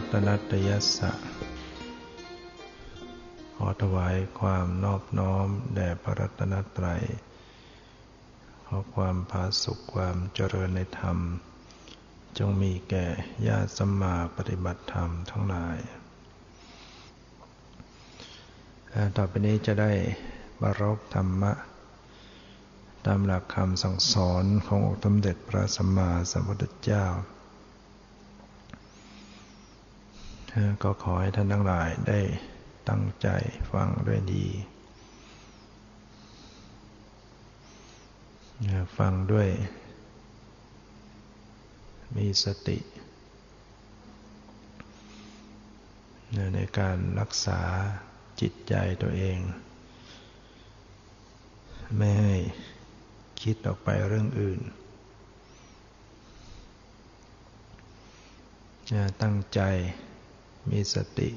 ถุรัตนัตยสะ ขอถวายความนอบน้อมแด่พระรัตนตรัย ขอความผาสุขความเจริญในธรรม จงมีแก่ญาติสมมาปฏิบัติธรรมทั้งหลาย ต่อไปนี้จะได้บารกธรรมะ ตามหลักคำสั่งสอนขององค์สมเด็จพระสัมมาสัมพุทธเจ้า ก็ขอให้ท่านทั้งหลายได้ตั้งใจฟังด้วยดี ฟังด้วย มีสติ ในการรักษาจิตใจตัวเอง ไม่ให้คิดออกไปเรื่องอื่นตั้งใจ มีสติ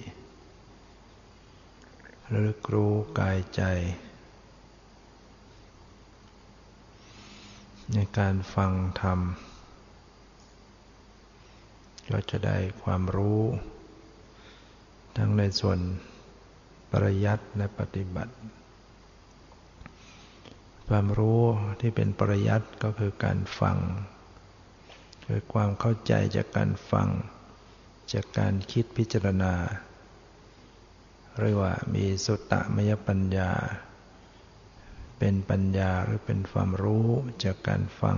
ระลึกรู้กายใจ ในการฟังธรรม ก็จะได้ความรู้ ทั้งในส่วนปริยัติและปฏิบัติ ความรู้ที่เป็นปริยัติก็คือการฟังคือความเข้าใจจากการฟัง จากการคิดพิจารณา เรียกว่ามีสุตตมยปัญญา เป็นปัญญาหรือเป็นความรู้จากการฟัง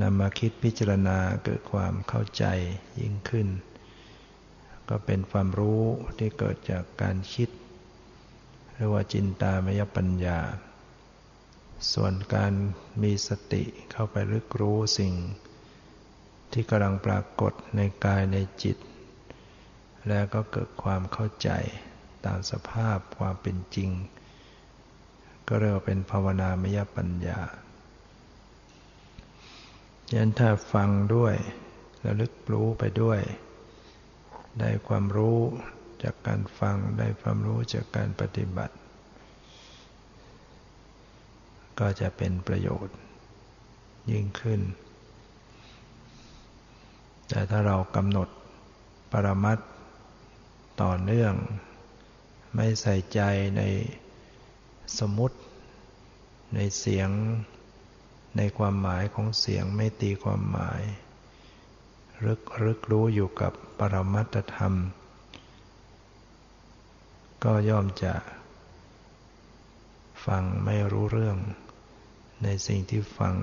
นำมาคิดพิจารณาเกิดความเข้าใจยิ่งขึ้น ก็เป็นความรู้ที่เกิดจากการคิดเรียกว่าจินตามยปัญญา ส่วนการมีสติเข้าไปลึกรู้สิ่ง ที่กำลังปรากฏในกายในจิต แล้วก็เกิดความเข้าใจตามสภาพความเป็นจริง ก็เรียกว่าเป็นภาวนามยปัญญายันถ้าฟังด้วยระลึกรู้ไปด้วย ได้ความรู้จากการฟังได้ความรู้จากการปฏิบัติ ก็จะเป็นประโยชน์ยิ่งขึ้น แต่ถ้าเรากำหนดปรมัตต่อเนื่อง ไม่ใส่ใจในสมมติ ในเสียง ในความหมายของเสียงไม่ตีความหมาย รึกรึกรู้อยู่กับปรมัตธรรม ก็ย่อมจะ ฟังไม่รู้เรื่องในสิ่งที่ฟัง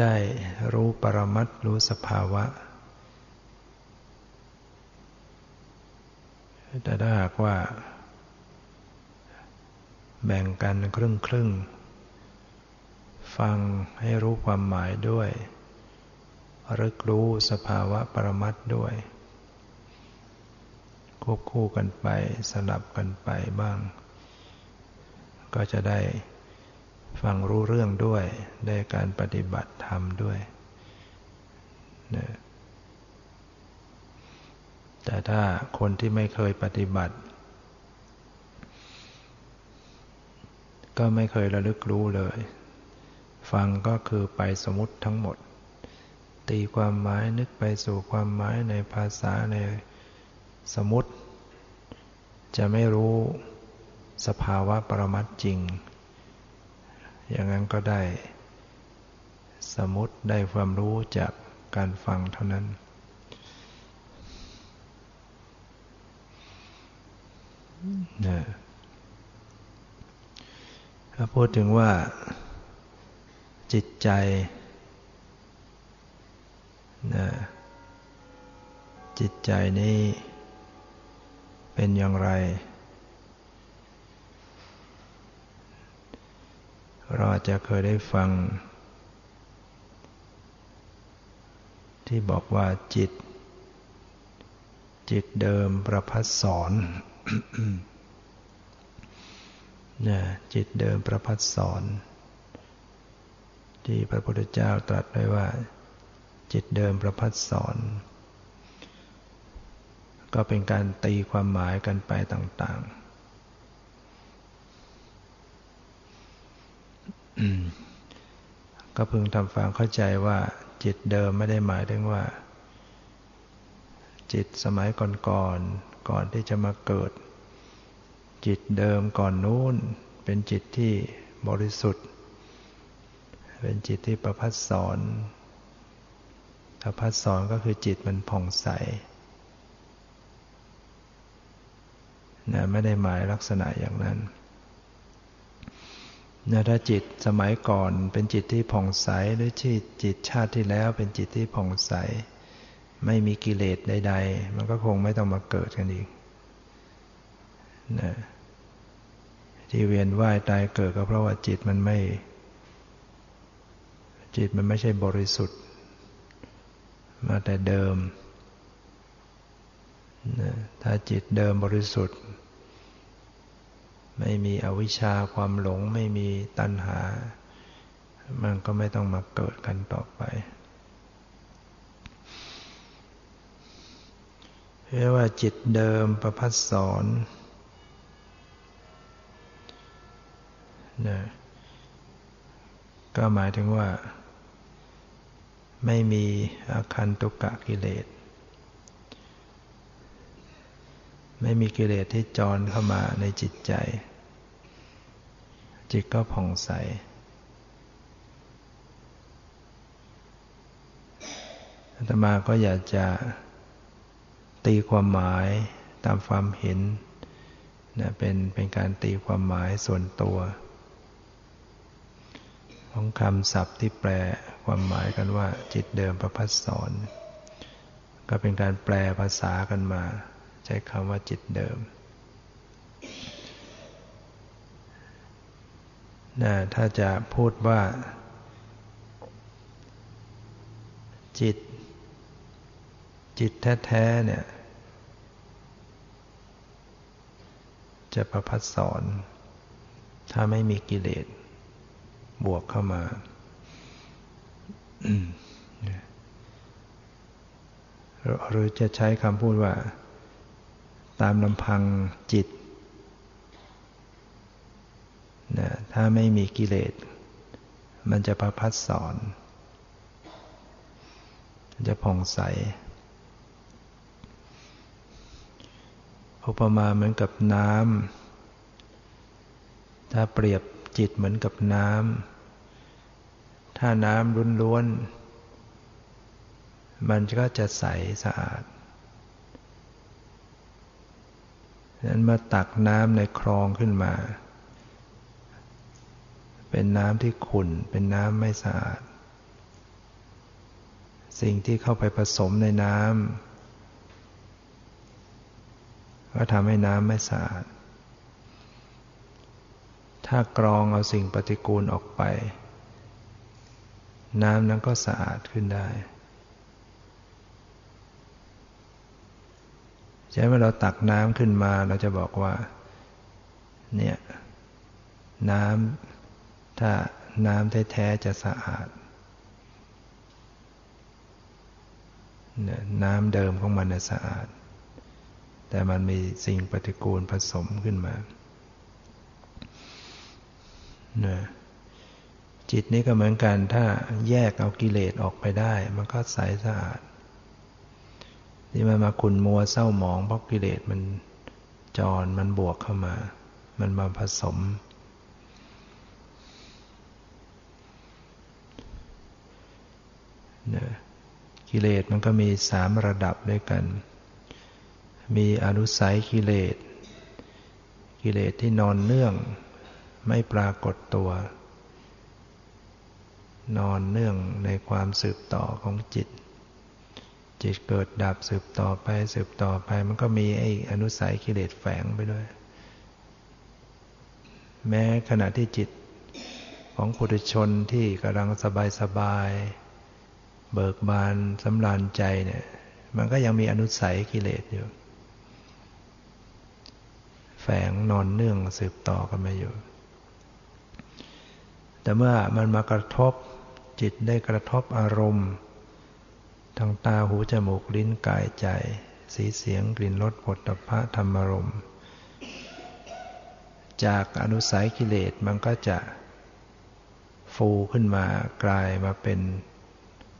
ได้รู้ปรมัตรู้สภาวะ แต่ถ้าหากว่า แบ่งกันครึ่งครึ่งฟังให้รู้ความหมายด้วยรึกรู้สภาวะปรมัตด้วย ควบคู่กันไปสลับกันไปบ้าง ก็จะได้ ฟังรู้เรื่องด้วย ได้การปฏิบัติธรรมด้วยนะแต่ถ้าคนที่ไม่เคยปฏิบัติ ก็ไม่เคยระลึกรู้เลย ฟังก็คือไปสมมติทั้งหมด ตีความหมายนึกไปสู่ความหมายในภาษาในสมมติ จะไม่รู้สภาวะปรมัตจริง อย่างนั้นก็ได้ สมมติได้ความรู้จากการฟังเท่านั้นนะถ้าพูดถึงว่าจิตใจนะจิตใจนี้เป็นอย่างไร เราอาจจะเคยได้ฟัง ที่บอกว่าจิต จิตเดิมประพัสสอนนี่ยจิตเดิมประพัสสอน ที่พระพุทธเจ้าตรัสไว้ว่า จิตเดิมประพัสสอน ก็เป็นการตีความหมายกันไปต่าง ๆ ก็พึงทำความเข้าใจว่าจิตเดิมไม่ได้หมายถึงว่า จิตสมัยก่อนๆกก่อนที่จะมาเกิด จิตเดิมก่อนนู้น เป็นจิตที่บริสุทธิ์ เป็นจิตที่ประพัดสอนประพัดสอนก็คือจิตมันผ่องใสนะไม่ได้หมายลักษณะอย่างนั้น นะถ้าจิตสมัยก่อนเป็นจิตที่ผ่องใสหรือจิตจิตชาติที่แล้วเป็นจิตที่ผ่องใส ไม่มีกิเลสใด ๆ มันก็คงไม่ต้องมาเกิดกันอีกนะที่เวียนว่ายตายเกิดก็เพราะว่าจิตมันไม่ จิตมันไม่ใช่บริสุทธิ์ มาแต่เดิมนะถ้าจิตเดิมบริสุทธิ์ ไม่มีอวิชชาความหลงไม่มีตัณหา มันก็ไม่ต้องมาเกิดกันต่อไปเรียกว่าจิตเดิมประพัดสอนนะก็หมายถึงว่า ไม่มีอาคันตุกะกิเลส ไม่มีกิเลสที่จรเข้ามาในจิตใจ จิตก็ผ่องใส อาตมาก็อยากจะตีความหมายตามความเห็นนะเป็นเป็นการตีความหมายส่วนตัว ของคำศัพท์ที่แปลความหมายกันว่า จิตเดิมประพัสสอนก็เป็นการแปลภาษากันมา ใช้คำว่าจิตเดิมนะถ้าจะพูดว่า จิต จิตแท้ๆเนี่ย จะประพัดสอน ถ้าไม่มีกิเลส บวกเข้ามา หรือจะใช้คำพูดว่า ตามลำพังจิตนะถ้าไม่มีกิเลส มันจะประพัดสอน จะผ่องใส อุปมาเหมือนกับน้ำ ถ้าเปรียบจิตเหมือนกับน้ำ ถ้าน้ำล้วนๆมันก็จะใสสะอาด นั้นมาตักน้ำในคลองขึ้นมา เป็นน้ำที่ขุ่น เป็นน้ำไม่สะอาด สิ่งที่เข้าไปผสมในน้ำก็ทำให้น้ำไม่สะอาด ถ้ากรองเอาสิ่งปฏิกูลออกไป น้ำนั้นก็สะอาดขึ้นได้ ใช่เมื่อเราตักน้ำขึ้นมา เราจะบอกว่า เนี่ย น้ำถ้าน้ำแท้ๆจะสะอาดน้ำเดิมของมันสะอาด แต่มันมีสิ่งปฏิกูลผสมขึ้นมาจิตนี้ก็เหมือนกัน ถ้าแยกเอากิเลสออกไปได้ มันก็ใสสะอาด ที่มันมาขุนมัวเศร้าหมองเพราะกิเลสมันจรมันบวกเข้ามา มันมาผสมนกิเลสมันก็มีสามระดับด้วยกัน มีอนุสัยกิเลส กิเลสที่นอนเนื่องไม่ปรากฏตัว นอนเนื่องในความสืบต่อของจิต จิตเกิดดับสืบต่อไปสืบต่อไป มันก็มีไอ้อนุสัยกิเลสแฝงไปด้วย แม้ขณะที่จิตของปุถุชนที่กำลังสบายสบาย เบิกบานสำราญใจเนี่ย มันก็ยังมีอนุสัยกิเลสอยู่ แฝงนอนเนื่องสืบต่อกันมาอยู่ แต่เมื่อมันมากระทบจิตได้กระทบอารมณ์ ทางตาหูจมูกลิ้นกายใจ สีเสียงกลิ่นรสผลตภะธรรมรม จากอนุสัยกิเลสมันก็จะฟูขึ้นมากลายมาเป็น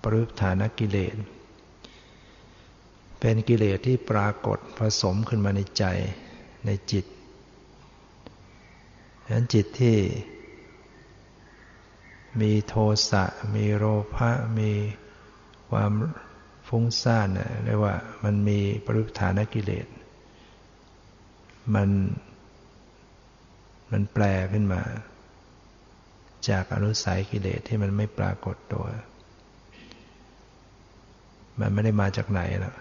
ปรึกฐานกิเลส เป็นกิเลสที่ปรากฏผสมขึ้นมาในใจในจิตฉะนั้นจิตที่มีโทสะ มีโลภะ มี ความฟุ้งซ่านเรียกว่ามันมีปรุฐานกิเลส มันมันแปลขึ้นมา จากอนุสัยกิเลสที่มันไม่ปรากฏตัว มันไม่ได้มาจากไหนหรอก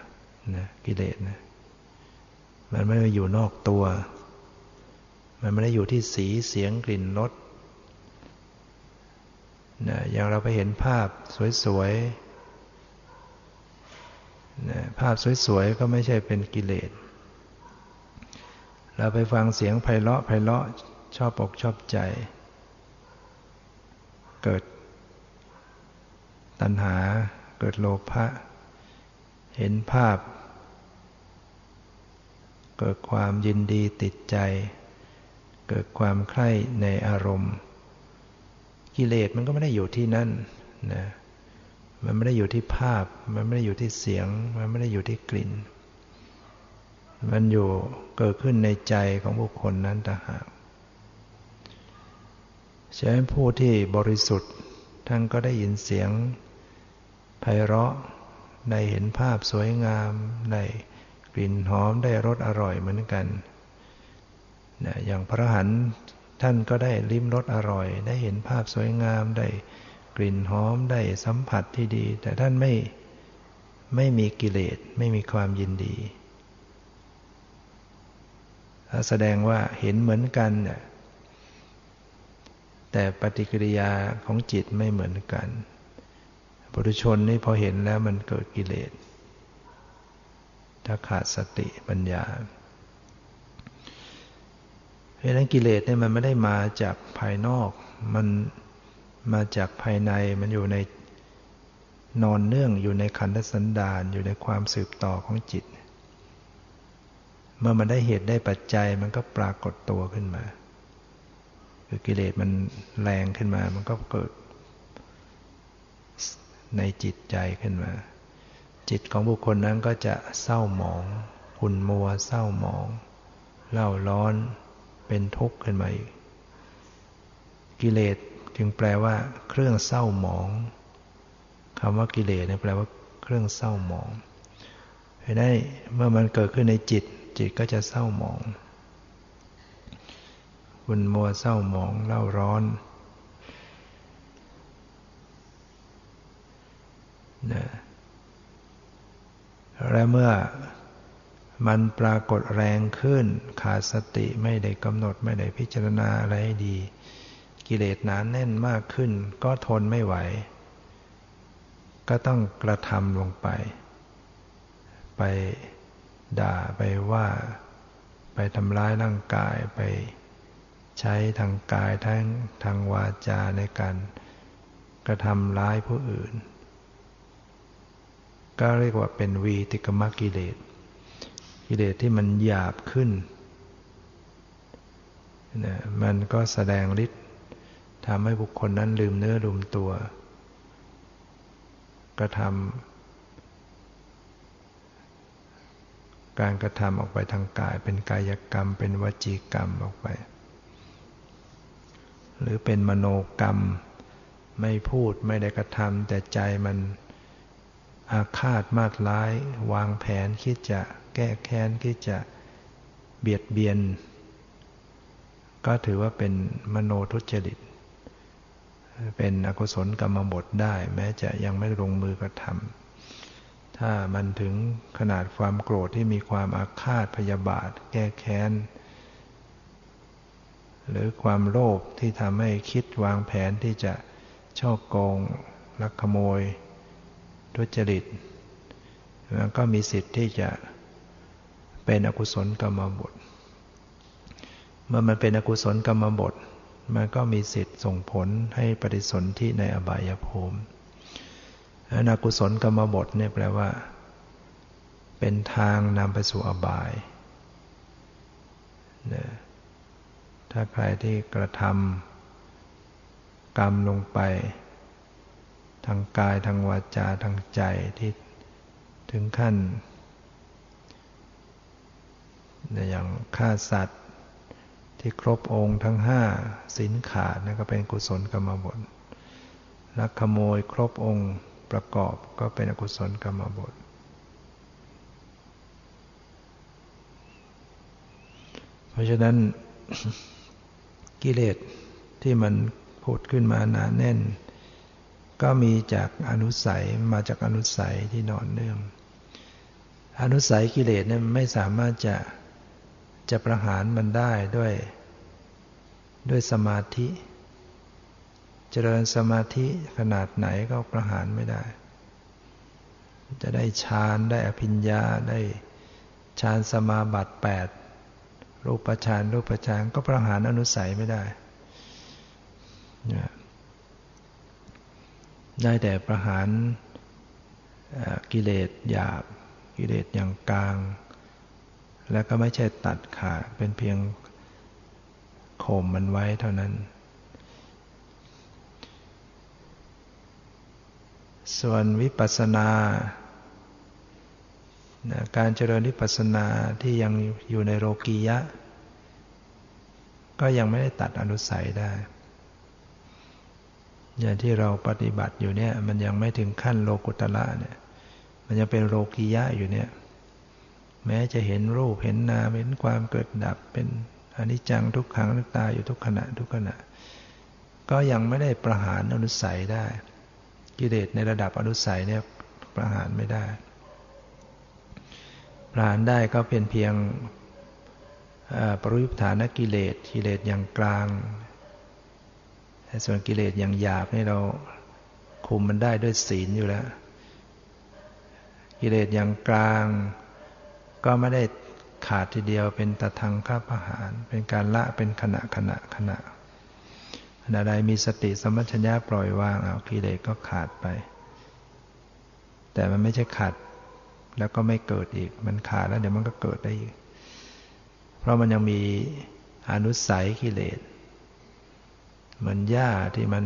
นะกิเลสนะมันไม่ได้อยู่นอกตัว มันไม่ได้อยู่ที่สีเสียงกลิ่นรสนะอย่างเราไปเห็นภาพสวยๆ ภาพสวยๆ ก็ไม่ใช่เป็นกิเลส เราไปฟังเสียงไพเราะไพเราะชอบอกชอบใจ เกิดตัณหาเกิดโลภะเห็นภาพ เกิดความยินดีติดใจ เกิดความใคร่ในอารมณ์ กิเลสมันก็ไม่ได้อยู่ที่นั่นนะ มันไม่ได้อยู่ที่ภาพ มันไม่ได้อยู่ที่เสียง มันไม่ได้อยู่ที่กลิ่น มันอยู่เกิดขึ้นในใจของบุคคลนั้นต่างหากฉะนั้นผู้ที่บริสุทธิ์ท่านก็ได้ยินเสียงไพเราะได้เห็นภาพสวยงาม ได้กลิ่นหอมได้รสอร่อยเหมือนกันนะอย่างพระหันท่านก็ได้ลิ้มรสอร่อย ได้เห็นภาพสวยงามได้ กลิ่นหอมได้สัมผัสที่ดี แต่ท่านไม่ไม่มีกิเลสไม่มีความยินดีแสดงว่าเห็นเหมือนกันเนี่ยแต่ปฏิกิริยาของจิตไม่เหมือนกันปุถุชนนี่พอเห็นแล้วมันเกิดกิเลสถ้าขาดสติปัญญา เพราะนั้นกิเลสเนี่ยมันไม่ได้มาจากภายนอก มัน มาจากภายในมันอยู่ในนอนเนื่องอยู่ในขันธสันดานอยู่ในความสืบต่อของจิต เมื่อมันได้เหตุได้ปัจจัยมันก็ปรากฏตัวขึ้นมา คือกิเลสมันแรงขึ้นมา มันก็เกิด ในจิตใจขึ้นมา จิตของบุคคลนั้นก็จะเศร้าหมองขุ่นมัวเศร้าหมองเล่าร้อนเป็นทุกข์ขึ้นมาอีกกิเลส จึงแปลว่า เครื่องเศร้าหมองคำว่ากิเลสเนี่ยแปลว่าเครื่องเศร้าหมองเห็นได้เมื่อมันเกิดขึ้นในจิต จิตก็จะเศร้าหมองคุณมัวเศร้าหมองเล่าร้อนนะและเมื่อมันปรากฏแรงขึ้น ขาดสติไม่ได้กำหนดไม่ได้พิจารณาอะไรให้ดี กิเลสหนานแน่นมากขึ้น ก็ทนไม่ไหว ก็ต้องกระทำลงไป ไปด่าไปว่า ไปทำร้ายร่างกายไปใช้ทางกายทั้งทางวาจาในการกระทำร้ายผู้อื่น ก็เรียกว่าเป็นวีติกมกิเลส กิเลสที่มันหยาบขึ้นนะมันก็แสดงฤทธิ์ ทำให้บุคคลนั้นลืมเนื้อลืมตัว กระทำการกระทำออกไปทางกาย เป็นกายกรรม เป็นวจีกรรมออกไป หรือเป็นมโนกรรม ไม่พูดไม่ได้กระทำแต่ใจมันอาฆาตมาดร้าย วางแผนคิดจะแก้แค้นที่จะเบียดเบียน ก็ถือว่าเป็นมโนทุจริต เป็นอกุศลกรรมบทได้ แม้จะยังไม่ลงมือกระทำถ้ามันถึงขนาดความโกรธที่มีความอาฆาตพยาบาท แก้แค้น หรือความโลภที่ทำให้คิดวางแผนที่จะช่อโกงลักขโมย ทุจริตมันก็มีสิทธิ์ที่จะเป็นอกุศลกรรมบท เมื่อมันเป็นอกุศลกรรมบท มันก็มีสิทธิ์ส่งผลให้ปฏิสนธิในอบายภูมิอกุศลกรรมบทเนี่ยแปลว่า เป็นทางนำไปสู่อบายนถ้าใครที่กระทำกรรมลงไป ทางกายทางวาจาทางใจที่ถึงขั้นอย่างฆ่าสัตว์ ที่ครบองค์ทั้งห้าสินขาดนั่นก็เป็นกุศลกรรมบทลักขโมยครบองค์ประกอบก็เป็นอกุศลกรรมบทเพราะฉะนั้นกิเลสที่มันพูดขึ้นมาหนาแน่น ก็มีจากอนุสัยมาจากอนุสัยที่นอนเนื่องอนุสัยกิเลสเนี่ยไม่สามารถจะ จะประหารมันได้ด้วย ด้วยสมาธิ เจริญสมาธิขนาดไหนก็ประหารไม่ได้ จะได้ฌานได้อภิญญาได้ฌานสมาบัติแปดรูปฌานรูปฌานก็ประหารอนุสัยไม่ได้ได้แต่ประหารกิเลสหยาบ กิเลสอย่างกลาง แล้วก็ไม่ใช่ตัดขาดเป็นเพียงข่มมันไว้เท่านั้น ส่วนวิปัสสนา การเจริญวิปัสสนาที่ยังอยู่ในโลกียะ ก็ยังไม่ได้ตัดอนุสัยได้ อย่างที่เราปฏิบัติอยู่เนี่ย มันยังไม่ถึงขั้นโลกุตละเนี่ย มันยังเป็นโลกียะอยู่เนี่ย แม้จะเห็นรูปเห็นนามเห็นความเกิดดับเป็นอนิจจังทุกขังทุกตาอยู่ทุกขณะทุกขณะ ก็ยังไม่ได้ประหารอนุสัยได้ กิเลสในระดับอนุสัยเนี่ยประหารไม่ได้ ประหารได้ก็เป็นเพียงปรุยุฐานกิเลสกิเลสอย่างกลางแต่ส่วนกิเลสอย่างหยาบนี่เราคุมมันได้ด้วยศีลอยู่แล้ว กิเลสอย่างกลาง ก็ไม่ได้ขาดทีเดียวเป็นตะทังข้าประหาร เป็นการละเป็นขณะขณะขณะขณะใดมีสติสมัชัญญาปล่อยวางเอากิเลสก็ขาดไป แต่มันไม่ใช่ขาดแล้วก็ไม่เกิดอีก มันขาดแล้วเดี๋ยวมันก็เกิดได้อีก เพราะมันยังมีอนุสัยกิเลสเหมือนหญ้าที่มัน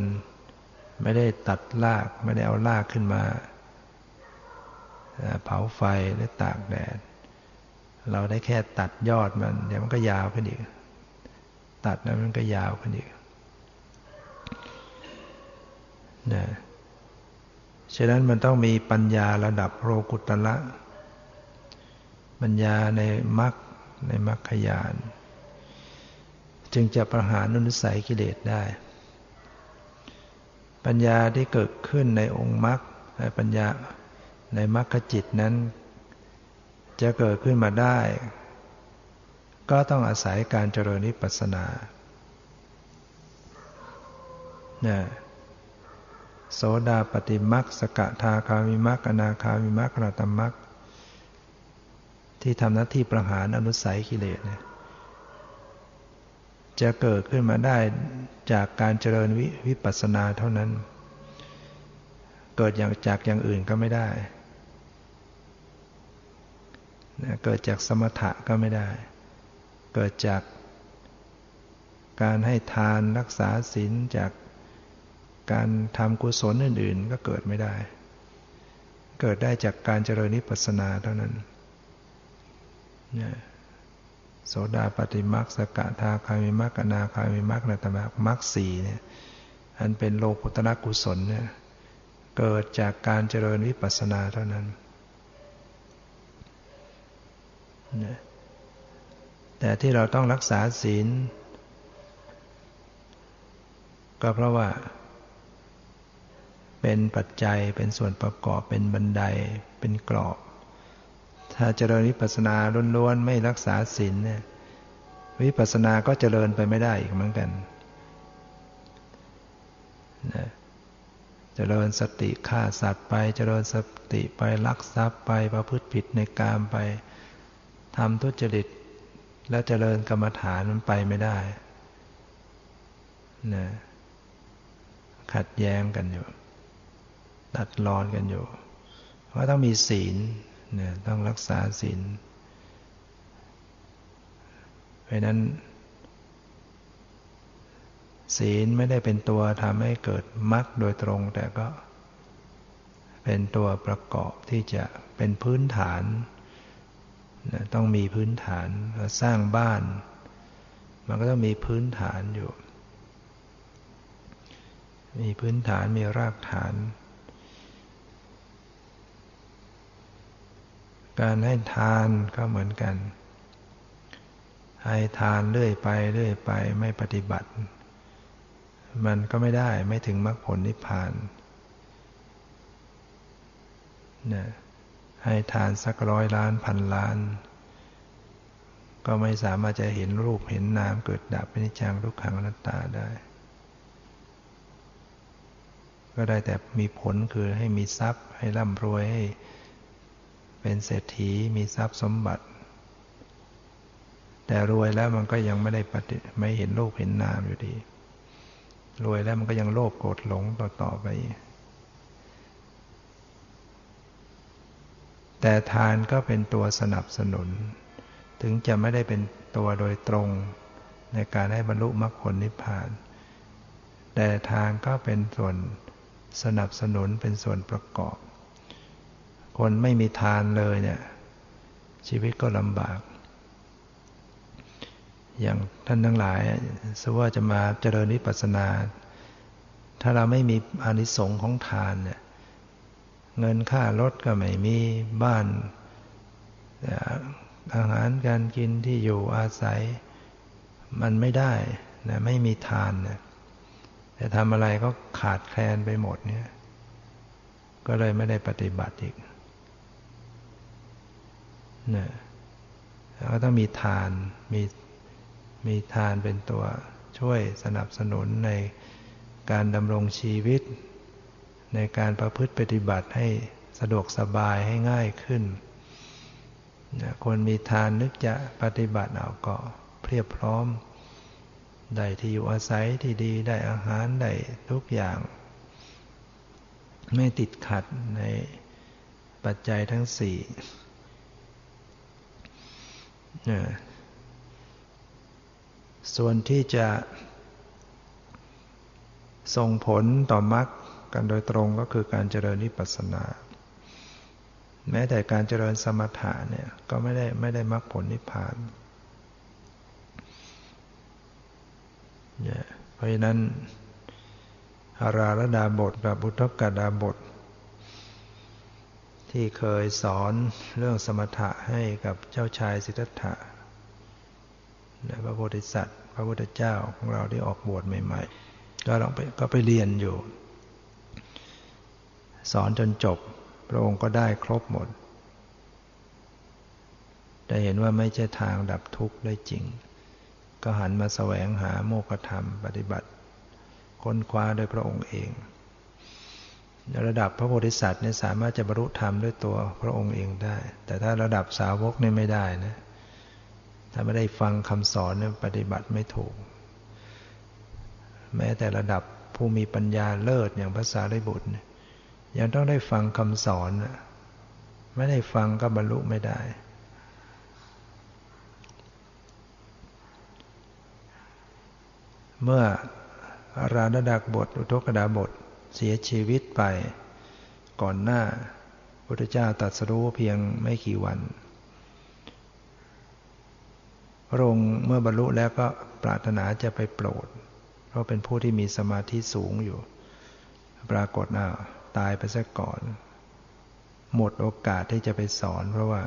ไม่ได้ตัดราก ไม่ได้เอารากขึ้นมา เผาไฟหรือตากแดด เราได้แค่ตัดยอดมัน เดี๋ยวมันก็ยาวขึ้นอีก ตัดแล้วมันก็ยาวขึ้นอีกนะฉะนั้นมันต้องมีปัญญาระดับโรกุตละ ปัญญาในมรรคในมรรคยาน จึงจะประหารนุนสัยกิเลสได้ ปัญญาที่เกิดขึ้นในองค์มรรคปัญญาในมรรคจิตนั้น จะเกิดขึ้นมาได้ ก็ต้องอาศัยการเจริญนิพพานาเนี่ยโสดาปฏิมักสกทาคามิมักอนาคามิมักราตมักที่ทำหน้าที่ประหารอนุสัยกิเลสเนี่ยจะเกิดขึ้นมาได้จากการเจริญววิปัสสนาเท่านั้น เกิดอย่างจากอย่างอื่นก็ไม่ได้ เกิดจากสมถะก็ไม่ได้ เกิดจากการให้ทานรักษาศีลจากการทำกุศลอื่น ๆ ก็เกิดไม่ได้ เกิดได้จากการเจริญนิพพานาเท่านั้นโสดาปฏิมักสกทาคามิมักนาคามิมักนาตมักมักสี่เนี่ยอันเป็นโลกุตระกุศลเนี่ยเกิดจากการเจริญวิปัสสนาเท่านั้น แต่ที่เราต้องรักษาศีล ก็เพราะว่า เป็นปัจจัยเป็นส่วนประกอบเป็นบันไดเป็นกรอบ ถ้าเจริญวิปัสสนาล้วนๆไม่รักษาศีลเนี่ยวิปัสสนาก็เจริญไปไม่ได้อีกเหมือนกันนะเจริญสติฆ่าสัตว์ไป เจริญสติไปลักทรัพย์ไปประพฤติผิดในกามไป ทำทุจริต แล้วเจริญกรรมฐานมันไปไม่ได้นะขัดแย้งกันอยู่ตัดรอนกันอยู่ เพราะต้องมีศีลนะต้องรักษาศีลเพราะนั้น ศีลไม่ได้เป็นตัวทำให้เกิดมรรคโดยตรง แต่ก็เป็นตัวประกอบที่จะเป็นพื้นฐาน นะต้องมีพื้นฐานสร้างบ้าน มันก็ต้องมีพื้นฐานอยู่ มีพื้นฐานมีรากฐาน การให้ทานก็เหมือนกัน ให้ทานเรื่อยไปเรื่อยไปไม่ปฏิบัติ มันก็ไม่ได้ไม่ถึงมรรคผลนิพพานนะ ให้ทานสักร้อยล้านพันล้าน ก็ไม่สามารถจะเห็นรูปเห็นนามเกิดดับเป็นนิจังทุกขังอนัตตาได้ ก็ได้แต่มีผลคือให้มีทรัพย์ ให้ร่ำรวยให้เป็นเศรษฐีมีทรัพย์สมบัติ แต่รวยแล้วมันก็ยังไม่ได้ปฏิไม่เห็นรูปเห็นนามอยู่ดีรวยแล้วมันก็ยังโลภโกรธหลงต่อๆไป แต่ทานก็เป็นตัวสนับสนุน ถึงจะไม่ได้เป็นตัวโดยตรง ในการให้บรรลุมรรคผลนิพพาน แต่ทานก็เป็นส่วนสนับสนุนเป็นส่วนประกอบ คนไม่มีทานเลยเนี่ยชีวิตก็ลำบาก อย่างท่านทั้งหลายสว่าจะมาเจริญนิพพานา ถ้าเราไม่มีอานิสงส์ของทานเนี่ย เงินค่ารถก็ไม่มีบ้าน อาหารการกินที่อยู่อาศัย มันไม่ได้นะไม่มีทานนะแต่ทำอะไรก็ขาดแคลนไปหมดเนี่ย ก็เลยไม่ได้ปฏิบัติอีกนะแล้วก็ต้องมีทานมีมีทานเป็นตัวช่วยสนับสนุนในการดำรงชีวิต ในการประพฤติปฏิบัติให้สะดวกสบายให้ง่ายขึ้นคนมีทานนึกจะปฏิบัติเอาก็เพียบพร้อม ได้ที่อยู่อาศัยที่ดีได้อาหารได้ทุกอย่าง ไม่ติดขัดในปัจจัยทั้งสี่ส่วนที่จะส่งผลต่อมรรค กันโดยตรงก็คือการเจริญนิพพานา แม้แต่การเจริญสมถะเนี่ยก็ไม่ได้ไม่ได้มรรคผลนิพพานเนี่ยเพราะฉะนั้นอาราลดาบทกับบุทกดาบท ที่เคยสอนเรื่องสมถะให้กับเจ้าชายสิทธัตถะพระโพธิสัตว์ พระพุทธเจ้าของเราที่ออกบวชใหม่ ๆ ก็ลองไปก็ไปเรียนอยู่ สอนจนจบ พระองค์ก็ได้ครบหมด ได้เห็นว่าไม่ใช่ทางดับทุกข์ได้จริง ก็หันมาแสวงหาโมกธรรมปฏิบัติ ค้นคว้าโดยพระองค์เองในระดับพระโพธิสัตว์เนี่ยสามารถจะบรรลุธรรมด้วยตัวพระองค์เองได้ แต่ถ้าระดับสาวกเนี่ยไม่ได้นะ ถ้าไม่ได้ฟังคำสอนเนี่ยปฏิบัติไม่ถูก แม้แต่ระดับผู้มีปัญญาเลิศอย่างภาษาได้บุตรเนี่ย ยังต้องได้ฟังคำสอนไม่ได้ฟังก็บรรลุไม่ได้ เมื่ออาราดดักบท อุทกดาบทเสียชีวิตไป ก่อนหน้าพุทธเจ้าตรัสรู้เพียงไม่กี่วัน พระองค์เมื่อบรรลุแล้วก็ปรารถนาจะไปโปรด เพราะเป็นผู้ที่มีสมาธิสูงอยู่ ปรากฏอ้าว ตายไปซะก่อน หมดโอกาสที่จะไปสอนเพราะว่า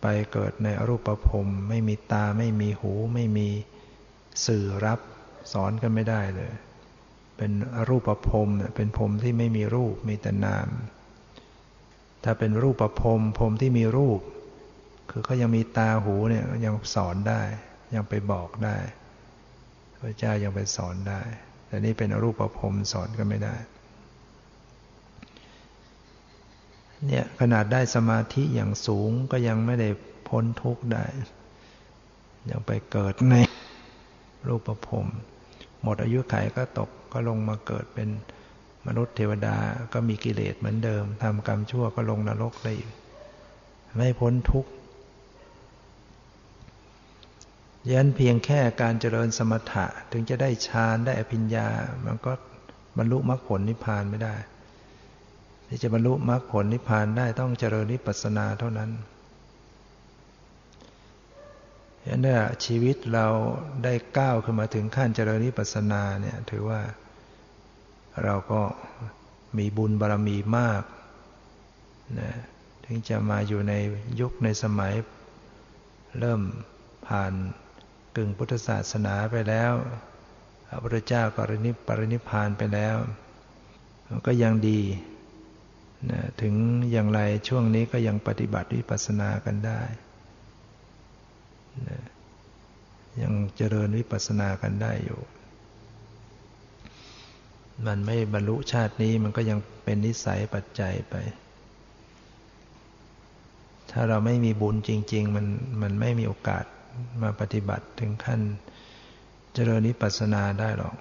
ไปเกิดในอรูปภพไม่มีตาไม่มีหู ไม่มีสื่อรับสอนกันไม่ได้เลย เป็นอรูปภพเป็นภพที่ไม่มีรูปมีแต่นาม ถ้าเป็นรูปภพภพที่มีรูป คือเขายังมีตาหูเนี่ยยังสอนได้ ยังไปบอกได้พระเจ้ายังไปสอนได้ แต่นี่เป็นรูปภพรมสอนก็ไม่ได้ เนี่ยขนาดได้สมาธิอย่างสูงก็ยังไม่ได้พ้นทุกข์ได้ ยังไปเกิดในรูปภพรมหมดอายุไขก็ตกก็ลงมาเกิดเป็นมนุษย์เทวดาก็มีกิเลสเหมือนเดิมทำกรรมชั่วก็ลงนรกได้ไม่พ้นทุกข์ ยันเพียงแค่การเจริญสมถะถึงจะได้ฌานได้อภิญญา มันก็บรรลุมรรคผลนิพพานไม่ได้ที่จะบรรลุมรรคผลนิพพานได้ต้องเจริญวิปัสสนาเท่านั้นฉะนั้นชีวิตเราได้ก้าวขึ้นมาถึงขั้นเจริญวิปัสสนาเนี่ยถือว่าเราก็มีบุญบารรมีมากนะถึงจะมาอยู่ในยุคในสมัยเริ่มผ่าน กึ่งพุทธศาสนาไปแล้วพระพุทธเจ้าก็รินิปรินิพานไปแล้ว ก็ยังดีนะถึงอย่างไรช่วงนี้ก็ยังปฏิบัติวิปัสสนากันได้นะยังเจริญวิปัสสนากันได้อยู่ มันไม่บรรลุชาตินี้มันก็ยังเป็นนิสัยปัจจัยไป ถ้าเราไม่มีบุญจริง ๆ มันมันไม่มีโอกาส มาปฏิบัติถึงขั้นเจริญนิปัสนาได้หรอก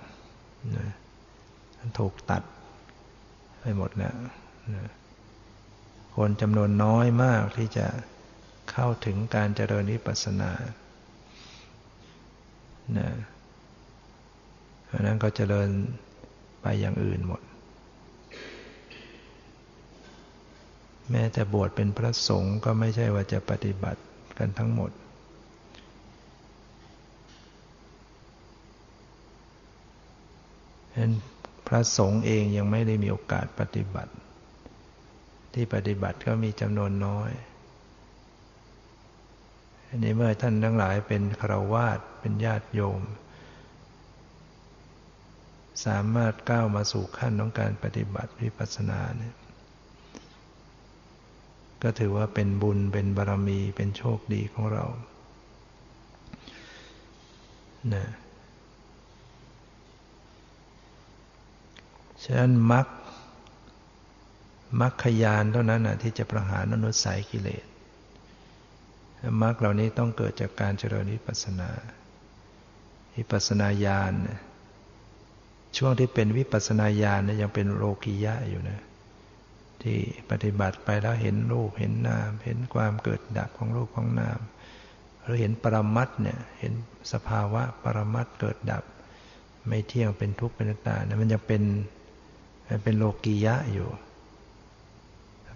นะถูกตัดไปหมดแล้วนะคนจำนวนน้อยมากที่จะเข้าถึงการเจริญนิปัสนานะเพราะนั้นก็เจริญไปอย่างอื่นหมด แม้แต่บวชเป็นพระสงฆ์ก็ไม่ใช่ว่าจะปฏิบัติกันทั้งหมด นั้นพระสงฆ์เองยังไม่ได้มีโอกาสปฏิบัติ ที่ปฏิบัติก็มีจำนวนน้อยอันนี้เมื่อท่านทั้งหลายเป็นคราวาสเป็นญาติโยม สามารถก้าวมาสู่ขั้นของการปฏิบัติวิปัสสนาเนี่ยก็ถือว่าเป็นบุญเป็นบารมีเป็นโชคดีของเรานะ ฉะนั้นมรรคมรรคยานเท่านั้นนะที่จะประหารอนุสัยกิเลสมรรคเหล่านี้ต้องเกิดจากการเจริญวิปัสสนา วิปัสสนาญาณช่วงที่เป็นวิปัสสนาญาณนะยังเป็นโลกียะอยู่นะ ที่ปฏิบัติไปแล้วเห็นรูปเห็นนาม เห็นความเกิดดับของรูปของนาม หรือเห็นปรมัตเนี่ยเห็นสภาวะปรมัตเกิดดับ ไม่เที่ยงเป็นทุกข์เป็นตาเนี่ยมันยังเป็น เป็นโลกียะอยู่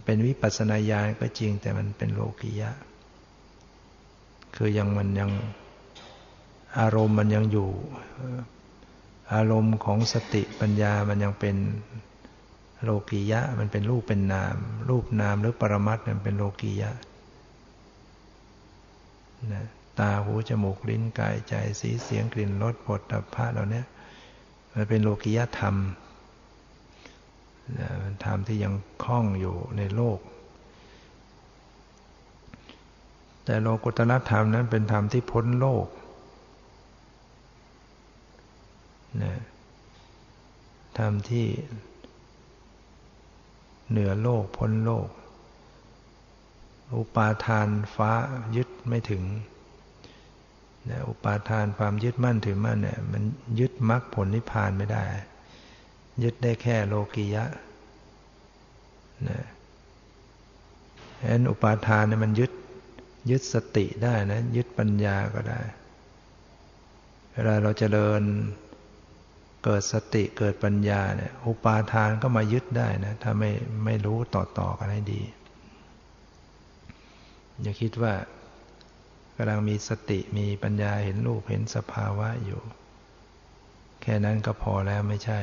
เป็นวิปัสสนาญาณก็จริงแต่มันเป็นโลกียะ คือยังมันยังอารมณ์มันยังอยู่ อารมณ์ของสติปัญญามันยังเป็นโลกียะ มันเป็นรูปเป็นนาม รูปนามหรือปรมัตมันเป็นโลกียะนะตาหูจมูกลิ้นกายใจสีเสียงกลิ่นรสผลตภะเหล่านี้มันเป็นโลกียธรรม เป็นธรรมที่ยังคล้องอยู่ในโลก แต่โลกุตละธรรมนั้นเป็นธรรมที่พ้นโลกนะธรรมที่เหนือโลกพ้นโลก อุปาทานฟ้ายึดไม่ถึงนะอุปาทานความยึดมั่นถือมั่นเนี่ยมันยึดมรรคผลนิพพานไม่ได้ ยึดได้แค่โลกียะนะฉะนั้นอุปาทานเนี่ยมันยึดยึดสติได้นะ ยึดปัญญาก็ได้ เวลาเราจเจริญเกิดสติเกิดปัญญาเนี่ย อุปาทานก็มายึดได้นะถ้าไม่ไม่รู้ต่อต่อกันให้ดี อย่าคิดว่ากำลังมีสติมีปัญญาเห็นรูปเห็นสภาวะอยู่ แค่นั้นก็พอแล้วไม่ใช่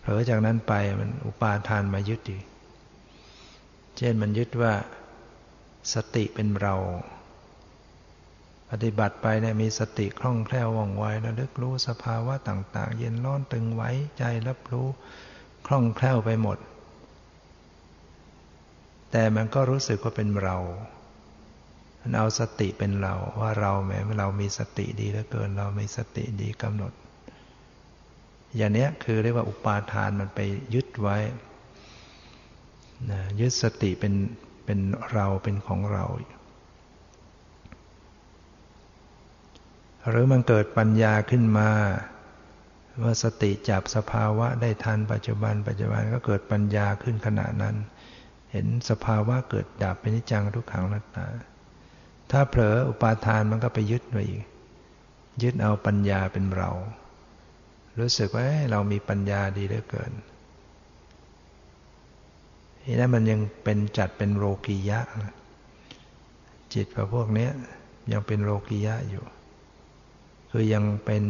เผลอจากนั้นไปมันอุปาทานมายึดอีกเช่นมันยึดว่าสติเป็นเรา ปฏิบัติไปเนี่ยมีสติคล่องแคล่วว่องไวระลึกรู้สภาวะต่าง ๆ เย็นร้อนตึงไว้ใจรับรู้คล่องแคล่วไปหมด แต่มันก็รู้สึกว่าเป็นเรามันเอาสติเป็นเราว่าเราแม้เรามีสติดีเหลือเกิน เรามีสติดีกำหนด อย่างนี้คือเรียกว่าอุปาทานมันไปยึดไว้นะยึดสติเป็นเป็นเราเป็นของเรา หรือมันเกิดปัญญาขึ้นมา ว่าสติจับสภาวะได้ทันปัจจุบัน ปัจจุบันก็เกิดปัญญาขึ้นขณะนั้น เห็นสภาวะเกิดดับเป็นนิจังทุกขังนัตตา ถ้าเผลออุปาทานมันก็ไปยึดไว้อีกยึดเอาปัญญาเป็นเรา รู้สึกว่าเรามีปัญญาดีเหลือเกินทีนั้มันยังเป็นจัดเป็นโลกียะ จิตกับพวกนี้ยังเป็นโลกียะอยู่ คือยังเป็น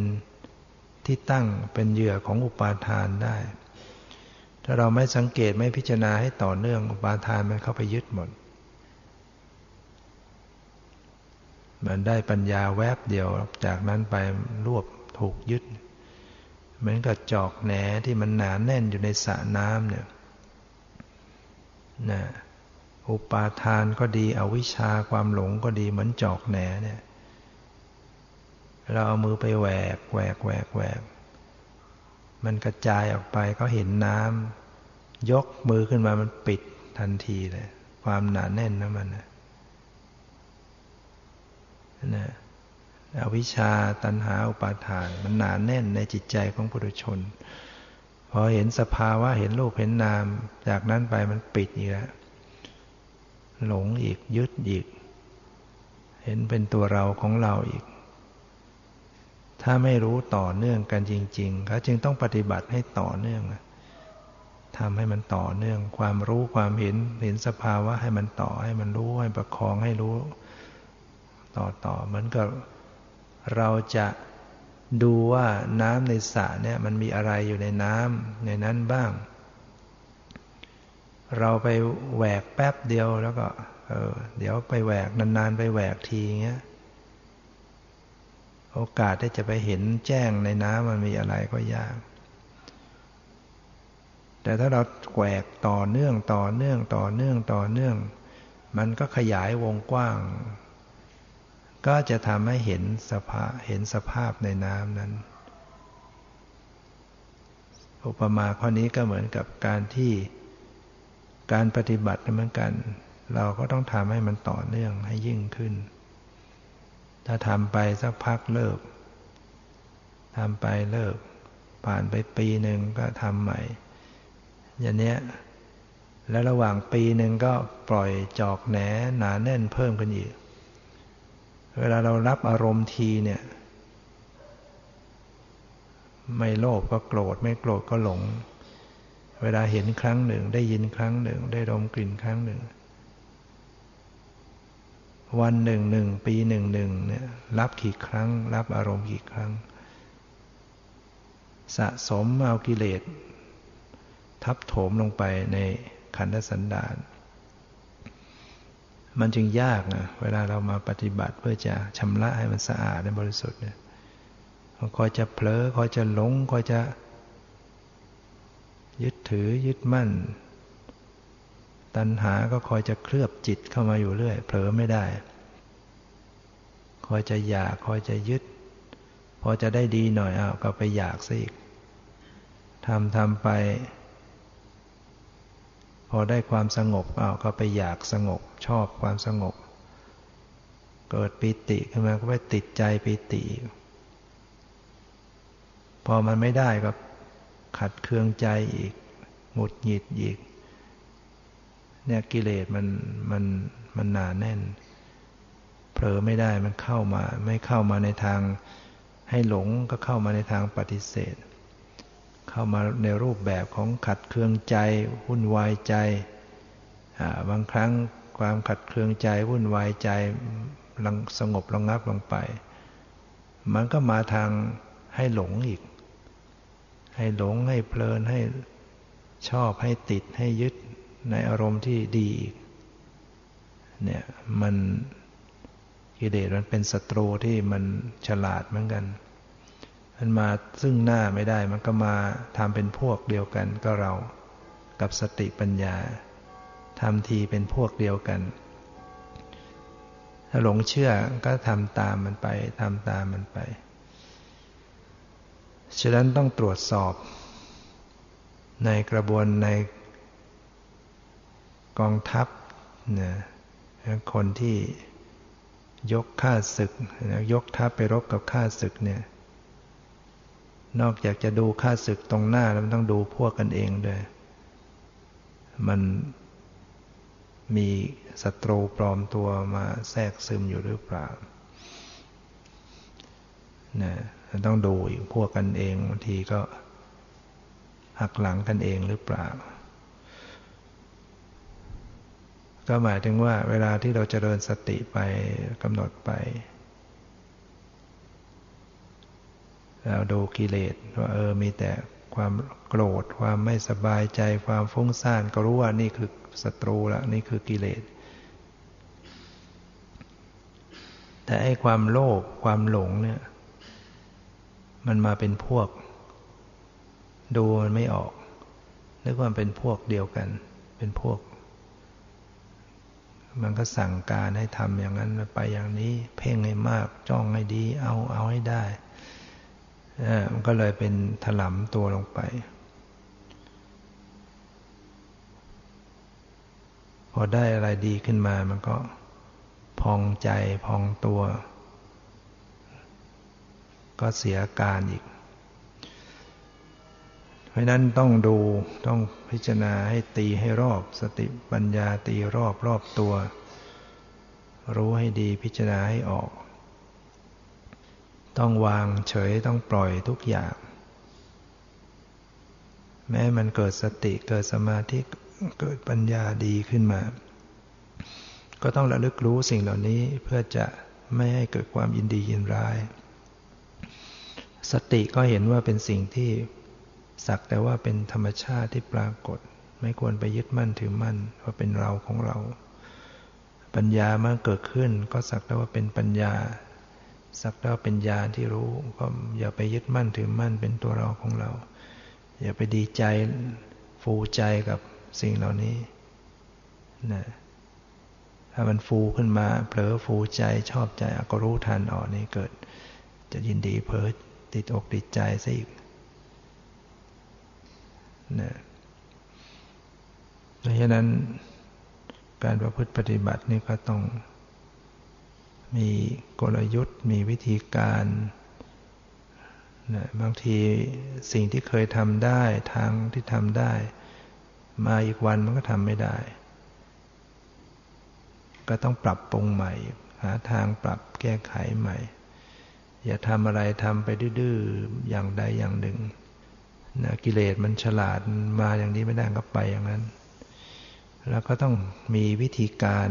ที่ตั้งเป็นเหยื่อของอุปาทานได้ ถ้าเราไม่สังเกตไม่พิจารณาให้ต่อเนื่องอุปาทานมันเข้าไปยึดหมด มันได้ปัญญาแวบเดียวจากนั้นไปรวบถูกยึด เหมือนกับจอกแหนที่มันหนานแน่นอยู่ในสระน้ำเนี่ยนะอุปาทานก็ดีอวิชชาความหลงก็ดีเหมือนจอกแหนเนี่ย เราเอามือไปแหวกแหวกแหวกแหวก มันกระจายออกไปก็เห็นน้ำยกมือขึ้นมามันปิดทันทีเลย ความหนาแน่นนะมันนะนะ อวิชชาตันหาอุปาทาน มันหนาแน่นในจิตใจของปุถุชน พอเห็นสภาวะเห็นรูปเห็นนาม จากนั้นไปมันปิดอีกแล้วหลงอีกยึดอีก เห็นเป็นตัวเราของเราอีก ถ้าไม่รู้ต่อเนื่องกันจริงๆเขาจึงต้องปฏิบัติให้ต่อเนื่องทำให้มันต่อเนื่อง ความรู้ความเห็นเห็นสภาวะให้มันต่อให้มันรู้ให้ประคองให้รู้ ต่อต่อเหมือนกับ เราจะดูว่าน้ำในสระเนี่ยมันมีอะไรอยู่ในน้ำในนั้นบ้าง เราไปแหวกแป๊บเดียวแล้วก็เออเดี๋ยวไปแหวกนานๆไปแหวกทีเงี้ยโอกาสที่จะไปเห็นแจ้งในน้ำมันมีอะไรก็ยาก แต่ถ้าเราแหวกต่อเนื่องต่อเนื่องต่อเนื่องต่อเนื่อง มันก็ขยายวงกว้าง ก็จะทำให้เห็นสภาเห็นสภาพในน้ำนั้น อุปมาข้อนี้ก็เหมือนกับการที่การปฏิบัติเหมือนกัน เราก็ต้องทำให้มันต่อเนื่องให้ยิ่งขึ้น ถ้าทำไปสักพักเลิกทำไปเลิก ผ่านไปปีหนึ่งก็ทำใหม่ อย่างเนี้ยแล้วระหว่างปีหนึ่งก็ปล่อยจอกแหนหนาแน่นเพิ่มกันอีก เวลาเรารับอารมณ์ทีเนี่ย ไม่โลภก็โกรธ ไม่โกรธก็หลง เวลาเห็นครั้งหนึ่ง ได้ยินครั้งหนึ่ง ได้ดมกลิ่นครั้งหนึ่ง วันหนึ่งหนึ่งปีหนึ่งหนึ่งเนี่ยรับกี่ครั้ง รับอารมณ์กี่ครั้ง สะสมเอากิเลสทับโถมลงไปในขันธสันดาน มันจึงยากนะเวลาเรามาปฏิบัติเพื่อจะชำระให้มันสะอาดและบริสุทธิ์เนี่ยคอยจะเผลอคอยจะหลงคอยจะ ยึดถือยึดมั่น ตัณหาก็คอยจะเคลือบจิตเข้ามาอยู่เรื่อย เผลอไม่ได้ คอยจะอยากคอยจะยึด พอจะได้ดีหน่อยอ้าวก็ไปอยากซะอีกทำทำไป พอได้ความสงบอ้าวก็ไปอยากสงบชอบความสงบ เกิดปิติขึ้นมาก็ไปติดใจปิติ พอมันไม่ได้ก็ขัดเคืองใจอีกหงุดหงิดอีก เนี่ยกิเลสมันมันมันหนาแน่นเผลอไม่ได้มันเข้ามา ไม่เข้ามาในทางให้หลงก็เข้ามาในทางปฏิเสธ เข้ามาในรูปแบบของขัดเคืองใจวุ่นวายใจ บางครั้งความขัดเคืองใจวุ่นวายใจลังสงบระงับลงไป มันก็มาทางให้หลงอีก ให้หลงให้เพลินให้ชอบให้ติดให้ยึดในอารมณ์ที่ดีเนี่ยมันกิเลสมันเป็นศัตรูที่มันฉลาดเหมือนกัน มันมาซึ่งหน้าไม่ได้ มันก็มาทำเป็นพวกเดียวกันก็เรากับสติปัญญาทำทีเป็นพวกเดียวกัน ถ้าหลงเชื่อก็ทำตามมันไปทำตามมันไป ฉะนั้นต้องตรวจสอบ ในกระบวนในกองทัพนะคนที่ยกข้าศึก ยกทัพไปรบกับข้าศึกเนี่ย นอกจากจะดูข้าศึกตรงหน้าแล้วมันต้องดูพวกกันเองด้วย มันมีศัตรูปลอมตัวมาแทรกซึมอยู่หรือเปล่านะต้องดูอีกพวกกันเองบางทีก็หักหลังกันเองหรือเปล่า ก็หมายถึงว่าเวลาที่เราจเจริญสติไปกำหนดไป เราดูกิเลสว่าเออมีแต่ความโกรธ ความไม่สบายใจความฟุ้งซ่านก็รู้ว่านี่คือศัตรูละนี่คือกิเลส แต่ไอ้ความโลภความหลงเนี่ย มันมาเป็นพวก ดูมันไม่ออกนึกว่าเป็นพวกเดียวกัน เป็นพวก มันก็สั่งการให้ทำอย่างนั้นไปอย่างนี้ เพ่งให้มากจ้องให้ดี เอาเอาให้ได้ มันก็เลยเป็นถลำตัวลงไป พอได้อะไรดีขึ้นมามันก็พองใจพองตัว ก็เสียการอีก เพราะนั้นต้องดูต้องพิจารณาให้ตีให้รอบสติปัญญาตีรอบรอบตัว รู้ให้ดีพิจารณาให้ออก ต้องวางเฉยต้องปล่อยทุกอย่าง แม้มันเกิดสติเกิดสมาธิเกิดปัญญาดีขึ้นมา ก็ต้องระลึกรู้สิ่งเหล่านี้เพื่อจะไม่ให้เกิดความยินดียินร้าย สติก็เห็นว่าเป็นสิ่งที่สักแต่ว่าเป็นธรรมชาติที่ปรากฏ ไม่ควรไปยึดมั่นถือมั่นว่าเป็นเราของเรา ปัญญาเมื่อเกิดขึ้นก็สักแต่ว่าเป็นปัญญา สักแต่เป็นญาณที่รู้ ก็อย่าไปยึดมั่นถือมั่นเป็นตัวเราของเรา อย่าไปดีใจฟูใจกับสิ่งเหล่านี้นะถ้ามันฟูขึ้นมา เผลอฟูใจชอบใจก็รู้ทันอ๋อนี่เกิด จะยินดีเผลอติดอกติดใจซะอีกนะเพราะฉะนั้นการประพฤติปฏิบัตินี่ก็ต้อง มีกลยุทธ์ มีวิธีการนะบางทีสิ่งที่เคยทำได้ทางที่ทำได้ มาอีกวันมันก็ทำไม่ได้ ก็ต้องปรับปรุงใหม่ หาทางปรับแก้ไขใหม่ อย่าทำอะไรทำไปดื้อๆอย่างใดอย่างหนึ่งนะกิเลสมันฉลาดมาอย่างนี้ไม่ได้ก็ไปอย่างนั้น แล้วก็ต้องมีวิธีการ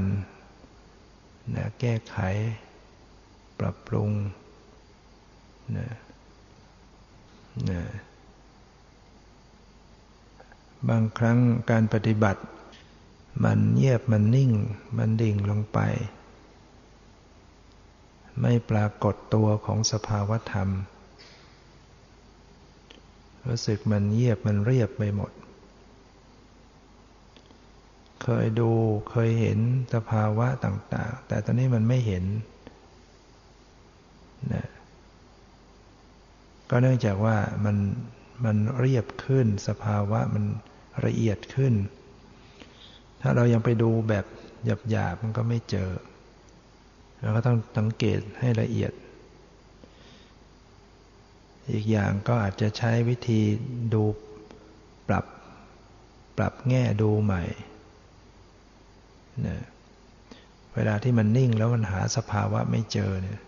นะแก้ไข ปรับปรุงนะนะบางครั้งการปฏิบัติ มันเงียบมันนิ่ง มันดิ่งลงไป ไม่ปรากฏตัวของสภาวธรรม รู้สึกมันเงียบมันเรียบไปหมด เคยดูเคยเห็นสภาวะต่าง ๆ แต่ตอนนี้มันไม่เห็นนะก็เนื่องจากว่ามันมันเรียบขึ้น สภาวะมันละเอียดขึ้น ถ้าเรายังไปดูแบบหยาบๆมันก็ไม่เจอเราก็ต้องสังเกตให้ละเอียด อีกอย่างก็อาจจะใช้วิธีดูปรับปรับแง่ดูใหม่ นะเวลาที่มันนิ่งแล้วมันหาสภาวะไม่เจอเนี่ย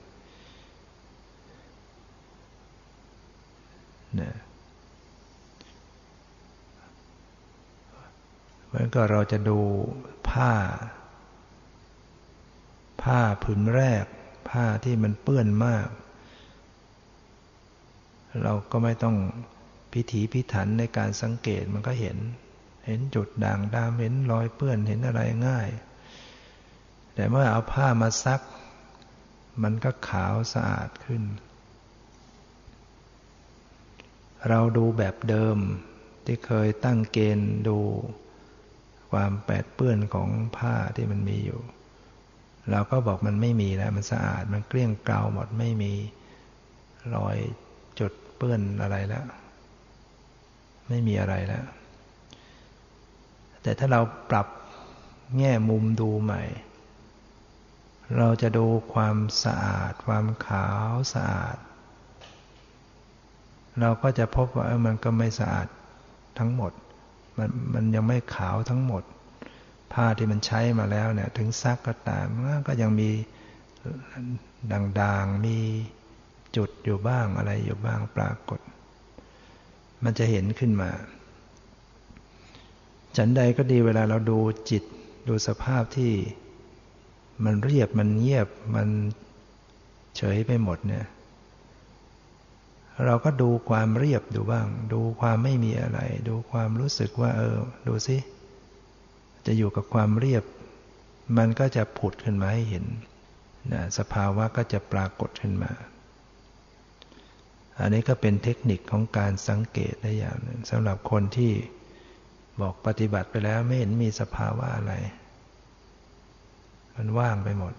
นะเหมือนก็เราจะดูผ้า ผ้าผืนแรก ผ้าที่มันเปื้อนมาก เราก็ไม่ต้องพิถีพิถันในการสังเกตมันก็เห็น เห็นจุดด่างดำเห็นรอยเปื้อนเห็นอะไรง่าย แต่เมื่อเอาผ้ามาซัก มันก็ขาวสะอาดขึ้น เราดูแบบเดิมที่เคยตั้งเกณฑ์ดูความแปดเปื้อนของผ้าที่มันมีอยู่ เราก็บอกมันไม่มีแล้วมันสะอาดมันเกลี้ยงเกลาหมดไม่มีรอยจุดเปื้อนอะไรแล้ว ไม่มีอะไรแล้ว แต่ถ้าเราปรับแง่มุมดูใหม่ เราจะดูความสะอาด ความขาวสะอาด เราก็จะพบว่ามันก็ไม่สะอาดทั้งหมด มันมันยังไม่ขาวทั้งหมด ผ้าที่มันใช้มาแล้วเนี่ย ถึงซักก็ตามมันก็ยังมีด่างๆ มีจุดอยู่บ้างอะไรอยู่บ้างปรากฏ มันจะเห็นขึ้นมา ฉันใดก็ดีเวลาเราดูจิต ดูสภาพที่ มันเรียบมันเงียบมันเฉยไปหมดเนี่ยเราก็ดูความเรียบดูบ้าง ดูความไม่มีอะไร ดูความรู้สึกว่า เออ ดูสิ จะอยู่กับความเรียบ มันก็จะผุดขึ้นมาให้เห็นนะสภาวะก็จะปรากฏขึ้นมา อันนี้ก็เป็นเทคนิคของการสังเกตได้อย่างหนึ่งสำหรับคนที่ บอกปฏิบัติไปแล้วไม่เห็นมีสภาวะอะไร มันว่างไปหมด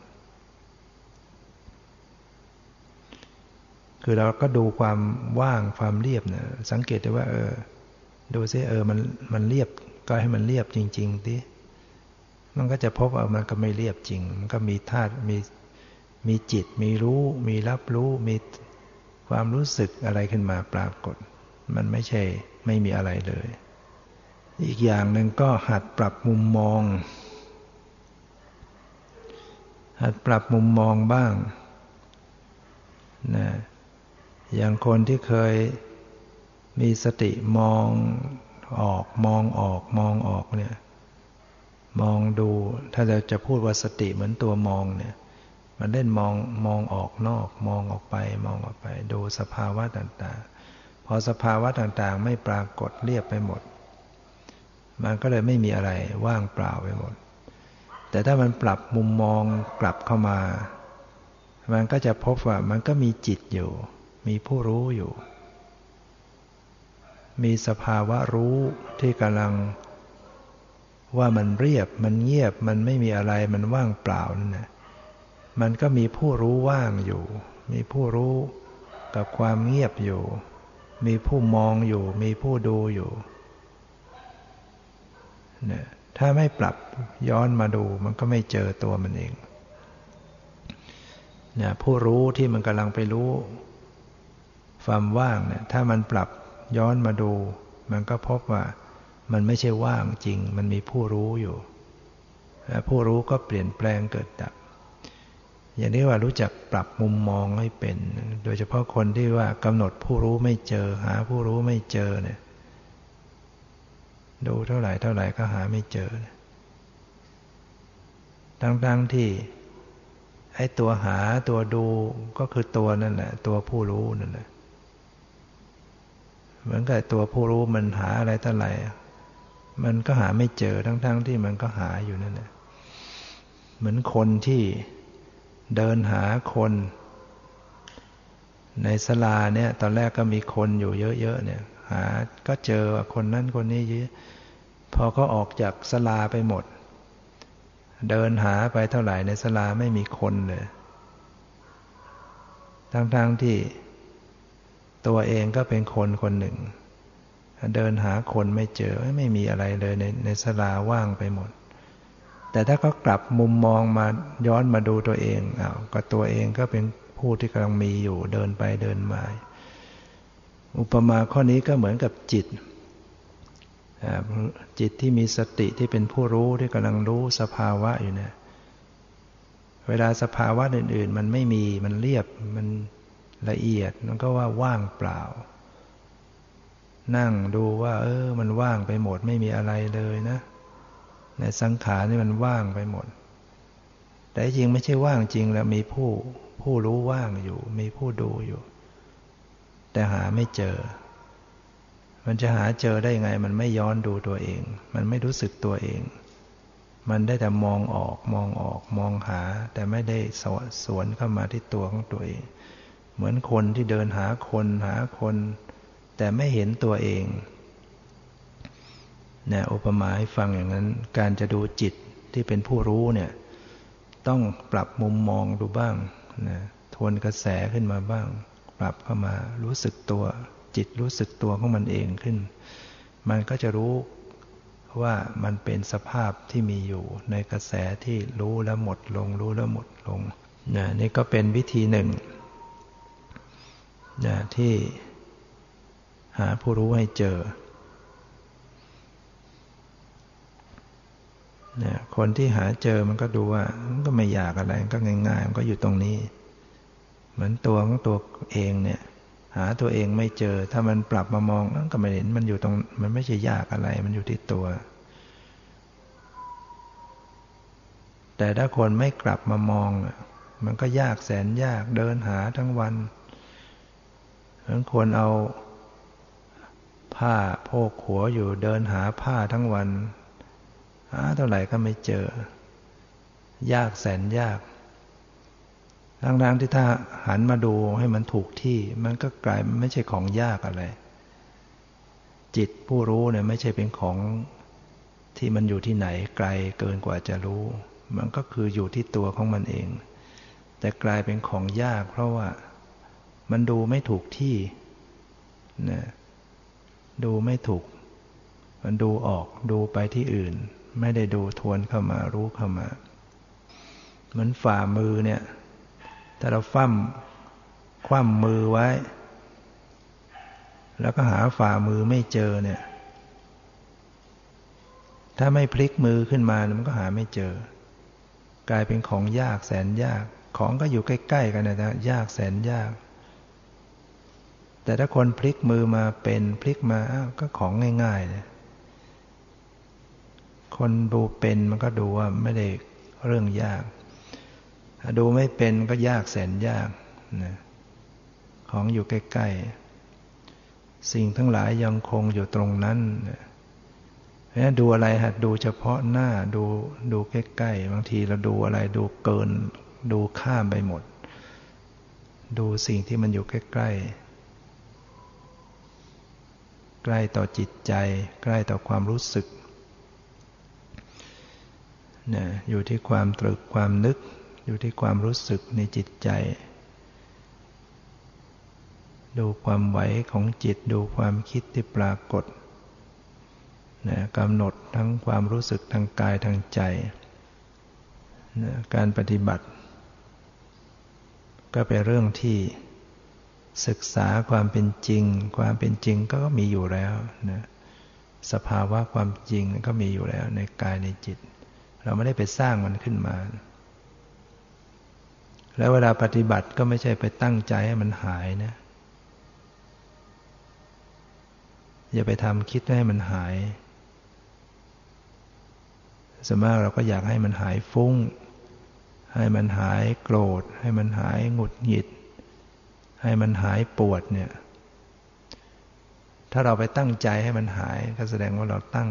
คือเราก็ดูความว่างความเรียบเนี่ยสังเกตได้ว่า เออ ดูซิเออมันมันเรียบก็ให้มันเรียบจริงๆดิมันก็จะพบว่ามันก็ไม่เรียบจริง มันก็มีธาตุมีมีจิต มีรู้ มีรับรู้ มีความรู้สึกอะไรขึ้นมาปรากฏ มันไม่ใช่ไม่มีอะไรเลย อีกอย่างหนึ่งก็หัดปรับมุมมอง หัดปรับมุมมองบ้างนะอย่างคนที่เคยมีสติมองออกมองออกมองออกเนี่ยมองดูถ้าเราจะพูดว่าสติเหมือนตัวมองเนี่ย มันเล่นมองมองออกนอก มองออกไป มองออกไป ดูสภาวะต่างๆ พอสภาวะต่างๆ ไม่ปรากฏเรียบไปหมด มันก็เลยไม่มีอะไรว่างเปล่าไปหมด แต่ถ้ามันปรับมุมมองกลับเข้ามา มันก็จะพบว่ามันก็มีจิตอยู่ มีผู้รู้อยู่ มีสภาวะรู้ที่กำลัง ว่ามันเรียบมันเงียบมันไม่มีอะไรมันว่างเปล่านั่นแหละมันก็มีผู้รู้ว่างอยู่ มีผู้รู้กับความเงียบอยู่ มีผู้มองอยู่ มีผู้ดูอยู่ นี่ยถ้าไม่ปรับย้อนมาดูมันก็ไม่เจอตัวมันเองนี่ยผู้รู้ที่มันกำลังไปรู้ ความว่างเนี่ยถ้ามันปรับย้อนมาดู มันก็พบว่ามันไม่ใช่ว่างจริง มันมีผู้รู้อยู่และผู้รู้ก็เปลี่ยนแปลงเกิดดับ อย่างนี้ว่ารู้จักปรับมุมมองให้เป็น โดยเฉพาะคนที่ว่ากำหนดผู้รู้ไม่เจอ หาผู้รู้ไม่เจอเนี่ย ดูเท่าไหร่เท่าไหร่ก็หาไม่เจอ ทั้งๆที่ ไอ้ตัวหาตัวดูก็คือตัวนั่นแหละตัวผู้รู้นั่นแหละเหมือนกับตัวผู้รู้มันหาอะไรเท่าไหร่ มันก็หาไม่เจอทั้งๆที่มันก็หาอยู่นั่นแหละเหมือนคนที่เดินหาคน ในสลาเนี่ย ตอนแรกก็มีคนอยู่เยอะๆเนี่ย หาก็เจอคนนั้นคนนี้เยอะพอเขาออกจากสลาไปหมด เดินหาไปเท่าไหร่ในสลาไม่มีคนเลย ทั้งๆทที่ตัวเองก็เป็นคนคนหนึ่ง เดินหาคนไม่เจอไม่มีอะไรเลยในในสลาว่างไปหมด แต่ถ้าเขากลับมุมมองมาย้อนมาดูตัวเองอ้าวก็ตัวเองก็เป็นผู้ที่กำลังมีอยู่เดินไปเดินมา อุปมาข้อนี้ก็เหมือนกับจิต จิตที่มีสติที่เป็นผู้รู้ที่กำลังรู้สภาวะอยู่เนี่ยเวลาสภาวะอื่น ๆ มันไม่มีมันเรียบมันละเอียดมันก็ว่าว่างเปล่า นั่งดูว่า เออ มันว่างไปหมดไม่มีอะไรเลยนะ ในสังขารนี่มันว่างไปหมด แต่จริงไม่ใช่ว่างจริงแล้วมีผู้ผู้รู้ว่างอยู่ มีผู้ดูอยู่ แต่หาไม่เจอ มันจะหาเจอได้ยังไง มันไม่ย้อนดูตัวเอง มันไม่รู้สึกตัวเอง มันได้แต่มองออกมองออกมองหา แต่ไม่ได้สวสวนเข้ามาที่ตัวของตัวเอง เหมือนคนที่เดินหาคนหาคน แต่ไม่เห็นตัวเองนะอุปมาให้ฟังอย่างนั้น การจะดูจิตที่เป็นผู้รู้เนี่ย ต้องปรับมุมมองดูบ้างนะทวนกระแสขึ้นมาบ้าง ปรับเข้ามารู้สึกตัวจิตรู้สึกตัวของมันเองขึ้น มันก็จะรู้ว่ามันเป็นสภาพที่มีอยู่ในกระแสที่รู้แล้วหมดลง รู้แล้วหมดลงนะนี่ก็เป็นวิธีหนึ่งนะที่หาผู้รู้ให้เจอนี่ยคนที่หาเจอมันก็ดูว่ามันก็ไม่อยากอะไรก็ง่ายๆ มันก็อยู่ตรงนี้ เหมือนตัวของตัวเองเนี่ย หาตัวเองไม่เจอ ถ้ามันปรับมามองก็ไม่เห็นมันอยู่ตรง มันไม่ใช่ยากอะไร มันอยู่ที่ตัว แต่ถ้าคนไม่กลับมามอง มันก็ยากแสนยากเดินหาทั้งวันทั้งควรเอาผ้าโพกหัวอยู่เดินหาผ้าทั้งวันหาเท่าไหร่ก็ไม่เจอ ยากแสนยาก ทั้งๆที่ถ้าหันมาดูให้มันถูกที่ มันก็กลายไม่ใช่ของยากอะไร จิตผู้รู้เนี่ยไม่ใช่เป็นของที่มันอยู่ที่ไหนไกลเกินกว่าจะรู้ มันก็คืออยู่ที่ตัวของมันเอง แต่กลายเป็นของยาก เพราะว่ามันดูไม่ถูกที่นะดูไม่ถูก มันดูออกดูไปที่อื่น ไม่ได้ดูทวนเข้ามารู้เข้ามา เหมือนฝ่ามือเนี่ย ถ้าเราฟั่มคว่ำมือไว้ แล้วก็หาฝ่ามือไม่เจอเนี่ย ถ้าไม่พลิกมือขึ้นมามันก็หาไม่เจอ กลายเป็นของยากแสนยาก ของก็อยู่ใกล้ ๆ กันนะยากแสนยาก แต่ถ้าคนพลิกมือมาเป็นพลิกมาอ้าวก็ของง่ายๆเลยคนดูเป็นมันก็ดูว่าไม่ได้เรื่องยาก ดูไม่เป็นก็ยากแสนยากนะของอยู่ใกล้ๆ สิ่งทั้งหลายยังคงอยู่ตรงนั้นเพราะดูอะไรหัดดูเฉพาะหน้าดูดูใกล้ๆ บางทีเราดูอะไรดูเกิน ดูข้ามไปหมด ดูสิ่งที่มันอยู่ใกล้ๆ ใกล้ต่อจิตใจ ใกล้ต่อความรู้สึกนี่ยอยู่ที่ความตรึกความนึก อยู่ที่ความรู้สึกในจิตใจ ดูความไหวของจิตดูความคิดที่ปรากฏนะกำหนดทั้งความรู้สึกทางกายทางใจนะการปฏิบัติ ก็เป็นเรื่องที่ศึกษาความเป็นจริง ความเป็นจริงก็มีอยู่แล้วนะสภาวะความจริงก็มีอยู่แล้วในกายในจิต เราไม่ได้ไปสร้างมันขึ้นมา แล้วเวลาปฏิบัติก็ไม่ใช่ไปตั้งใจให้มันหายนะ อย่าไปทำคิดให้มันหายสมมติเราก็อยากให้มันหายฟุ้ง ให้มันหายโกรธ ให้มันหายหงุดหงิด ให้มันหายปวดเนี่ย ถ้าเราไปตั้งใจให้มันหาย ก็แสดงว่าเราตั้ง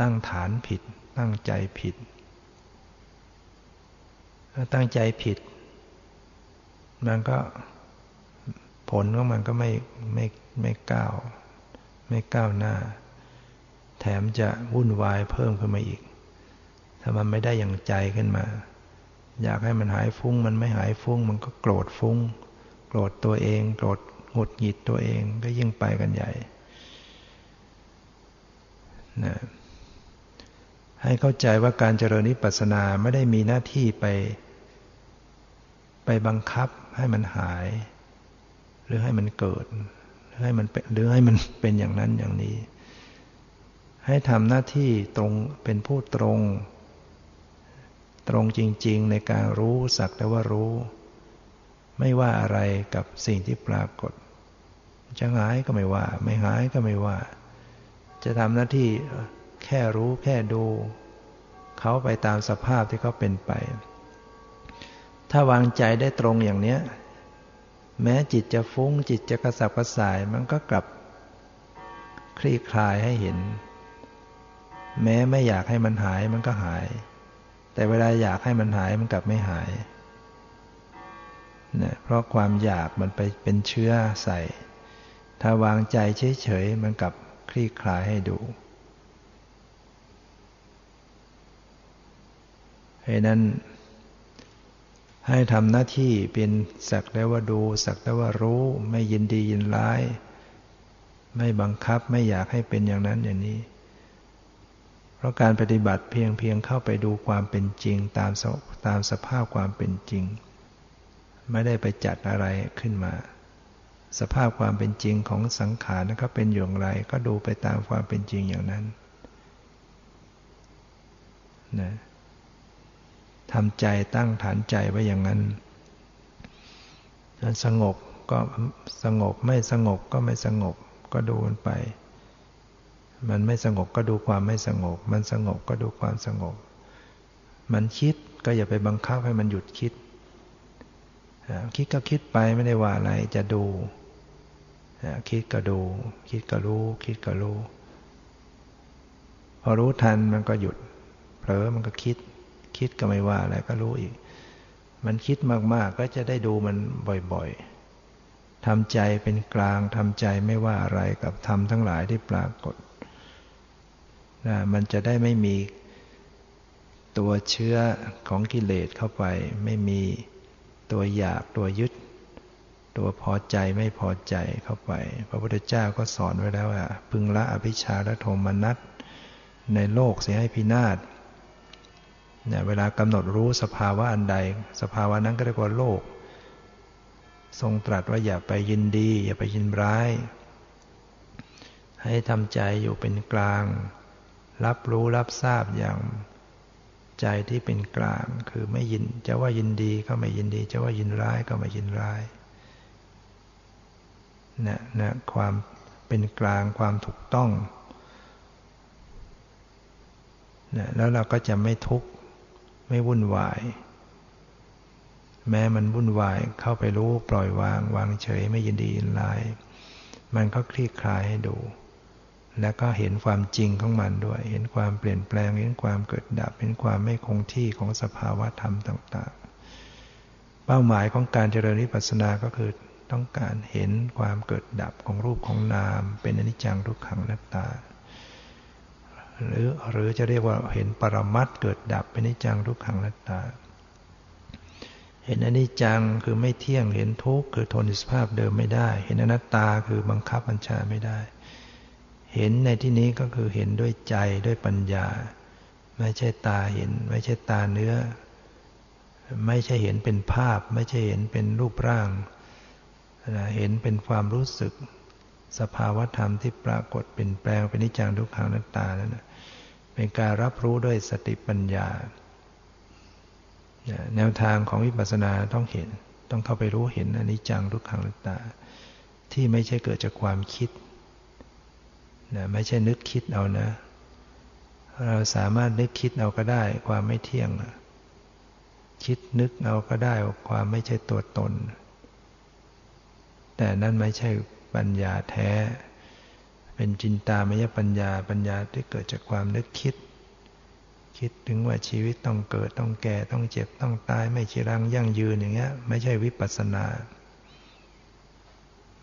ตั้งฐานผิด ตั้งใจผิด ตั้งใจผิด มันก็ผลของมันก็ไม่ไม่ไม่ก้าว ไม่ก้าวหน้า แถมจะวุ่นวายเพิ่มขึ้นมาอีก ถ้ามันไม่ได้อย่างใจขึ้นมา อยากให้มันหายฟุ้ง มันไม่หายฟุ้ง มันก็โกรธฟุ้ง โกรธตัวเอง โกรธหงุดหงิดตัวเองก็ยิ่งไปกันใหญ่นะ ให้เข้าใจว่าการเจริญนิพพานาไม่ได้มีหน้าที่ไป ไปบังคับให้มันหาย หรือให้มันเกิด หรือให้มันเป็นหรือให้มันเป็นอย่างนั้นอย่างนี้ ให้ทำหน้าที่ตรงเป็นผู้ตรง ตรงจริง ๆ ในการรู้สักแต่ว่ารู้ ไม่ว่าอะไรกับสิ่งที่ปรากฏ จะหายก็ไม่ว่า ไม่หายก็ไม่ว่า จะทำหน้าที่ แค่รู้แค่ดู เขาไปตามสภาพที่เขาเป็นไป ถ้าวางใจได้ตรงอย่างเนี้ย แม้จิตจะฟุ้งจิตจะกระสับกระส่ายมันก็กลับ คลี่คลายให้เห็น แม้ไม่อยากให้มันหายมันก็หาย แต่เวลาอยากให้มันหายมันกลับไม่หายเนี่ยเพราะความอยากมันไปเป็นเชื้อใส่ ถ้าวางใจเฉยๆ มันกลับคลี่คลายให้ดู ให้นั้น ให้ทำหน้าที่เป็นสักแต่ว่าดู สักแต่ว่ารู้ ไม่ยินดียินร้าย ไม่บังคับไม่อยากให้เป็นอย่างนั้นอย่างนี้ เพราะการปฏิบัติเพียงเพียงเข้าไปดูความเป็นจริง ตามตามสภาพความเป็นจริง ไม่ได้ไปจัดอะไรขึ้นมาสภาพความเป็นจริงของสังขารนะครับเป็นอย่างไร ก็ดูไปตามความเป็นจริงอย่างนั้นนะ ทำใจตั้งฐานใจไว้อย่างนั้นสงบก็สงบไม่สงบก็ไม่สงบก็ดูมันไป มันไม่สงบก็ดูความไม่สงบ มันสงบก็ดูความสงบ มันคิดก็อย่าไปบังคับให้มันหยุดคิด คิดก็คิดไปไม่ได้ว่าอะไรจะดู คิดก็ดู คิดก็รู้ คิดก็รู้ พอรู้ทันมันก็หยุดเผลอมันก็คิด คิดก็ไม่ว่าอะไรก็รู้อีก มันคิดมากๆ ก็จะได้ดูมันบ่อยๆทำใจเป็นกลางทำใจไม่ว่าอะไรกับทำทั้งหลายที่ปรากฏนะมันจะได้ไม่มีตัวเชื้อของกิเลสเข้าไป ไม่มีตัวอยากตัวยึด ตัวพอใจไม่พอใจเข้าไป พระพุทธเจ้าก็สอนไว้แล้วว่าพึงละอภิชาและโทมนัสในโลกเสียให้พินาศ เนี่ยเวลากำหนดรู้สภาวะอันใด สภาวะนั้นก็เรียกว่าโลก ทรงตรัสว่าอย่าไปยินดี อย่าไปยินร้าย ให้ทำใจอยู่เป็นกลาง รับรู้รับทราบอย่างใจที่เป็นกลาง คือไม่ยินจะว่ายินดีก็ไม่ยินดี จะว่ายินร้ายก็ไม่ยินร้ายนะนะความเป็นกลางความถูกต้องนะแล้วเราก็จะไม่ทุกข์ ไม่วุ่นวาย แม้มันวุ่นวายเข้าไปรู้ปล่อยวาง วางเฉยไม่ยินดียินร้าย มันก็คลี่คลายให้ดู แล้วก็เห็นความจริงของมันด้วย เห็นความเปลี่ยนแปลง เห็นความเกิดดับ เห็นความไม่คงที่ของสภาวะธรรมต่าง ๆ เป้าหมายของการเจริญวิปัสสนาก็คือต้องการเห็นความเกิดดับของรูปของนาม เป็นอนิจจังทุกขังนัตตา หรือหรือจะเรียกว่าเห็นปรมัตเกิดดับเป็นอนิจจังทุกขังนัตตา เห็นอนิจจังคือไม่เที่ยงเห็นทุกข์คือทนสภาพเดิมไม่ได้ เห็นอนัตตาคือบังคับบัญชาไม่ได้ เห็นในที่นี้ก็คือเห็นด้วยใจด้วยปัญญา ไม่ใช่ตาเห็น ไม่ใช่ตาเนื้อ ไม่ใช่เห็นเป็นภาพ ไม่ใช่เห็นเป็นรูปร่างเห็นเป็นความรู้สึก สภาวธรรมที่ปรากฏเปลี่ยนแปลงเป็นนิจังทุกขังนัตตานั่นเป็นการรับรู้ด้วยสติปัญญา แนวทางของวิปัสสนาต้องเห็น ต้องเข้าไปรู้เห็นอนิจจังทุกขังนัตตา ที่ไม่ใช่เกิดจากความคิดนะไม่ใช่นึกคิดเอานะ เราสามารถนึกคิดเอาก็ได้ ความไม่เที่ยงคิดนึกเอาก็ได้ความไม่ใช่ตัวตน แต่นั่นไม่ใช่ ปัญญาแท้ เป็นจินตามยปัญญาปัญญาที่เกิดจากความนึกคิด คิดถึงว่าชีวิตต้องเกิดต้องแก่ต้องเจ็บต้องตาย ไม่ชีรังยั่งยืนอย่างเงี้ย ไม่ใช่วิปัสสนา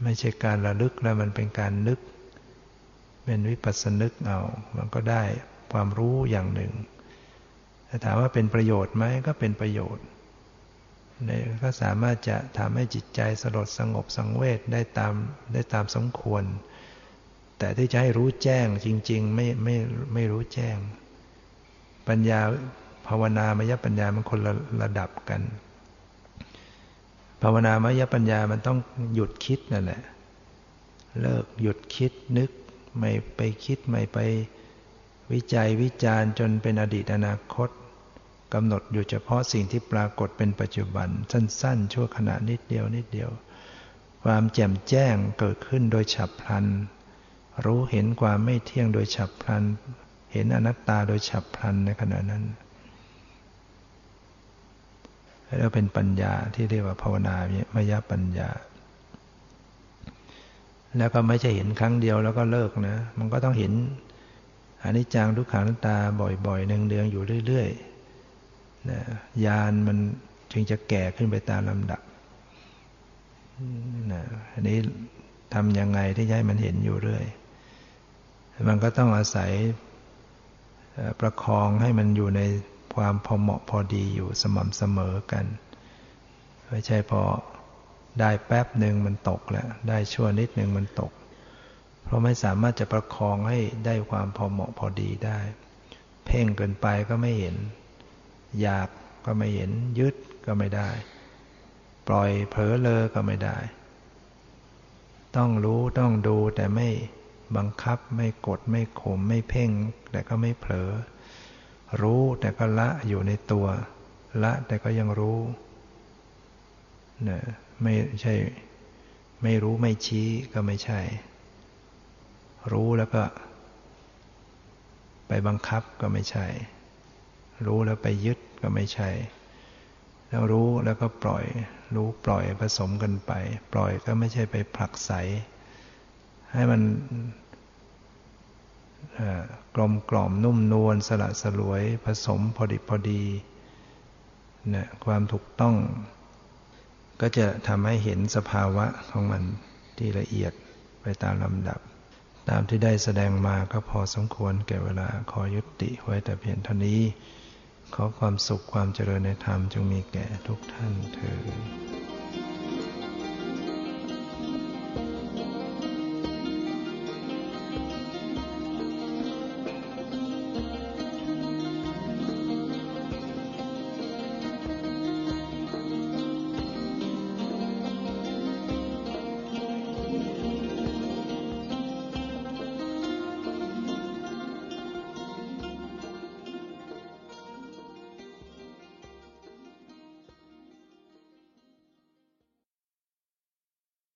ไม่ใช่การระลึกแล้วมันเป็นการนึก เป็นวิปัสสนึกเอา มันก็ได้ความรู้อย่างหนึ่งแต่ถามว่าเป็นประโยชน์ไหมก็เป็นประโยชน์ ก็สามารถจะทำให้จิตใจสลดสงบสังเวชได้ตามได้ตามสมควร แต่ที่จะให้รู้แจ้งจริง ๆ ไม่ไม่ไม่รู้แจ้ง ปัญญาภาวนามยปัญญามันคนละระดับกัน ภาวนามยปัญญามันต้องหยุดคิดนั่นแหละ เลิกหยุดคิดนึกไม่ไปคิดไม่ไปวิจัยวิจารณ์จนเป็นอดีตอนาคต กำหนดอยู่เฉพาะสิ่งที่ปรากฏเป็นปัจจุบัน สั้นๆ ชั่วขณะนิดเดียวนิดเดียว ความแจ่มแจ้งเกิดขึ้นโดยฉับพลัน รู้เห็นความไม่เที่ยงโดยฉับพลัน เห็นอนัตตาโดยฉับพลันในขณะนั้นแล้วเป็นปัญญาที่เรียกว่าภาวนามยปัญญา แล้วก็ไม่ใช่เห็นครั้งเดียวแล้วก็เลิกนะ มันก็ต้องเห็นอนิจจังทุกขังนัตตาบ่อยๆเนืองๆอยู่เรื่อยๆ นะยานมันจึงจะแก่ขึ้นไปตามลำดับนะอันนี้ทำยังไงที่ให้มันเห็นอยู่เรื่อย มันก็ต้องอาศัยประคองให้มันอยู่ในความพอเหมาะพอดีอยู่สม่ำเสมอกัน ไม่ใช่พอได้แป๊บหนึ่งมันตกแล้ว ได้ชั่วนิดหนึ่งมันตก เพราะไม่สามารถจะประคองให้ได้ความพอเหมาะพอดีได้ เพ่งเกินไปก็ไม่เห็น อยากก็ไม่เห็นยึดก็ไม่ได้ ปล่อยเผลอเลอก็ไม่ได้ ต้องรู้ต้องดูแต่ไม่บังคับไม่กดไม่ข่มไม่เพ่ง แต่ก็ไม่เผลอ รู้แต่ก็ละอยู่ในตัว ละแต่ก็ยังรู้เนี่ยไม่ใช่ ไม่รู้ไม่ชี้ก็ไม่ใช่ รู้แล้วก็ ไปบังคับก็ไม่ใช่ รู้แล้วไปยึดก็ไม่ใช่ แล้วรู้แล้วก็ปล่อย รู้ปล่อยผสมกันไป ปล่อยก็ไม่ใช่ไปผลักใสให้มันกลมกล่อมนุ่มนวลสละสลวยผสมพอดีพอดีนี่ความถูกต้อง ก็จะทำให้เห็นสภาวะของมันที่ละเอียดไปตามลำดับ ตามที่ได้แสดงมาก็พอสมควรแก่เวลาขอยุติไว้แต่เพียงเท่านี้ ขอความสุขความเจริญในธรรมจงมีแก่ทุกท่านเถิด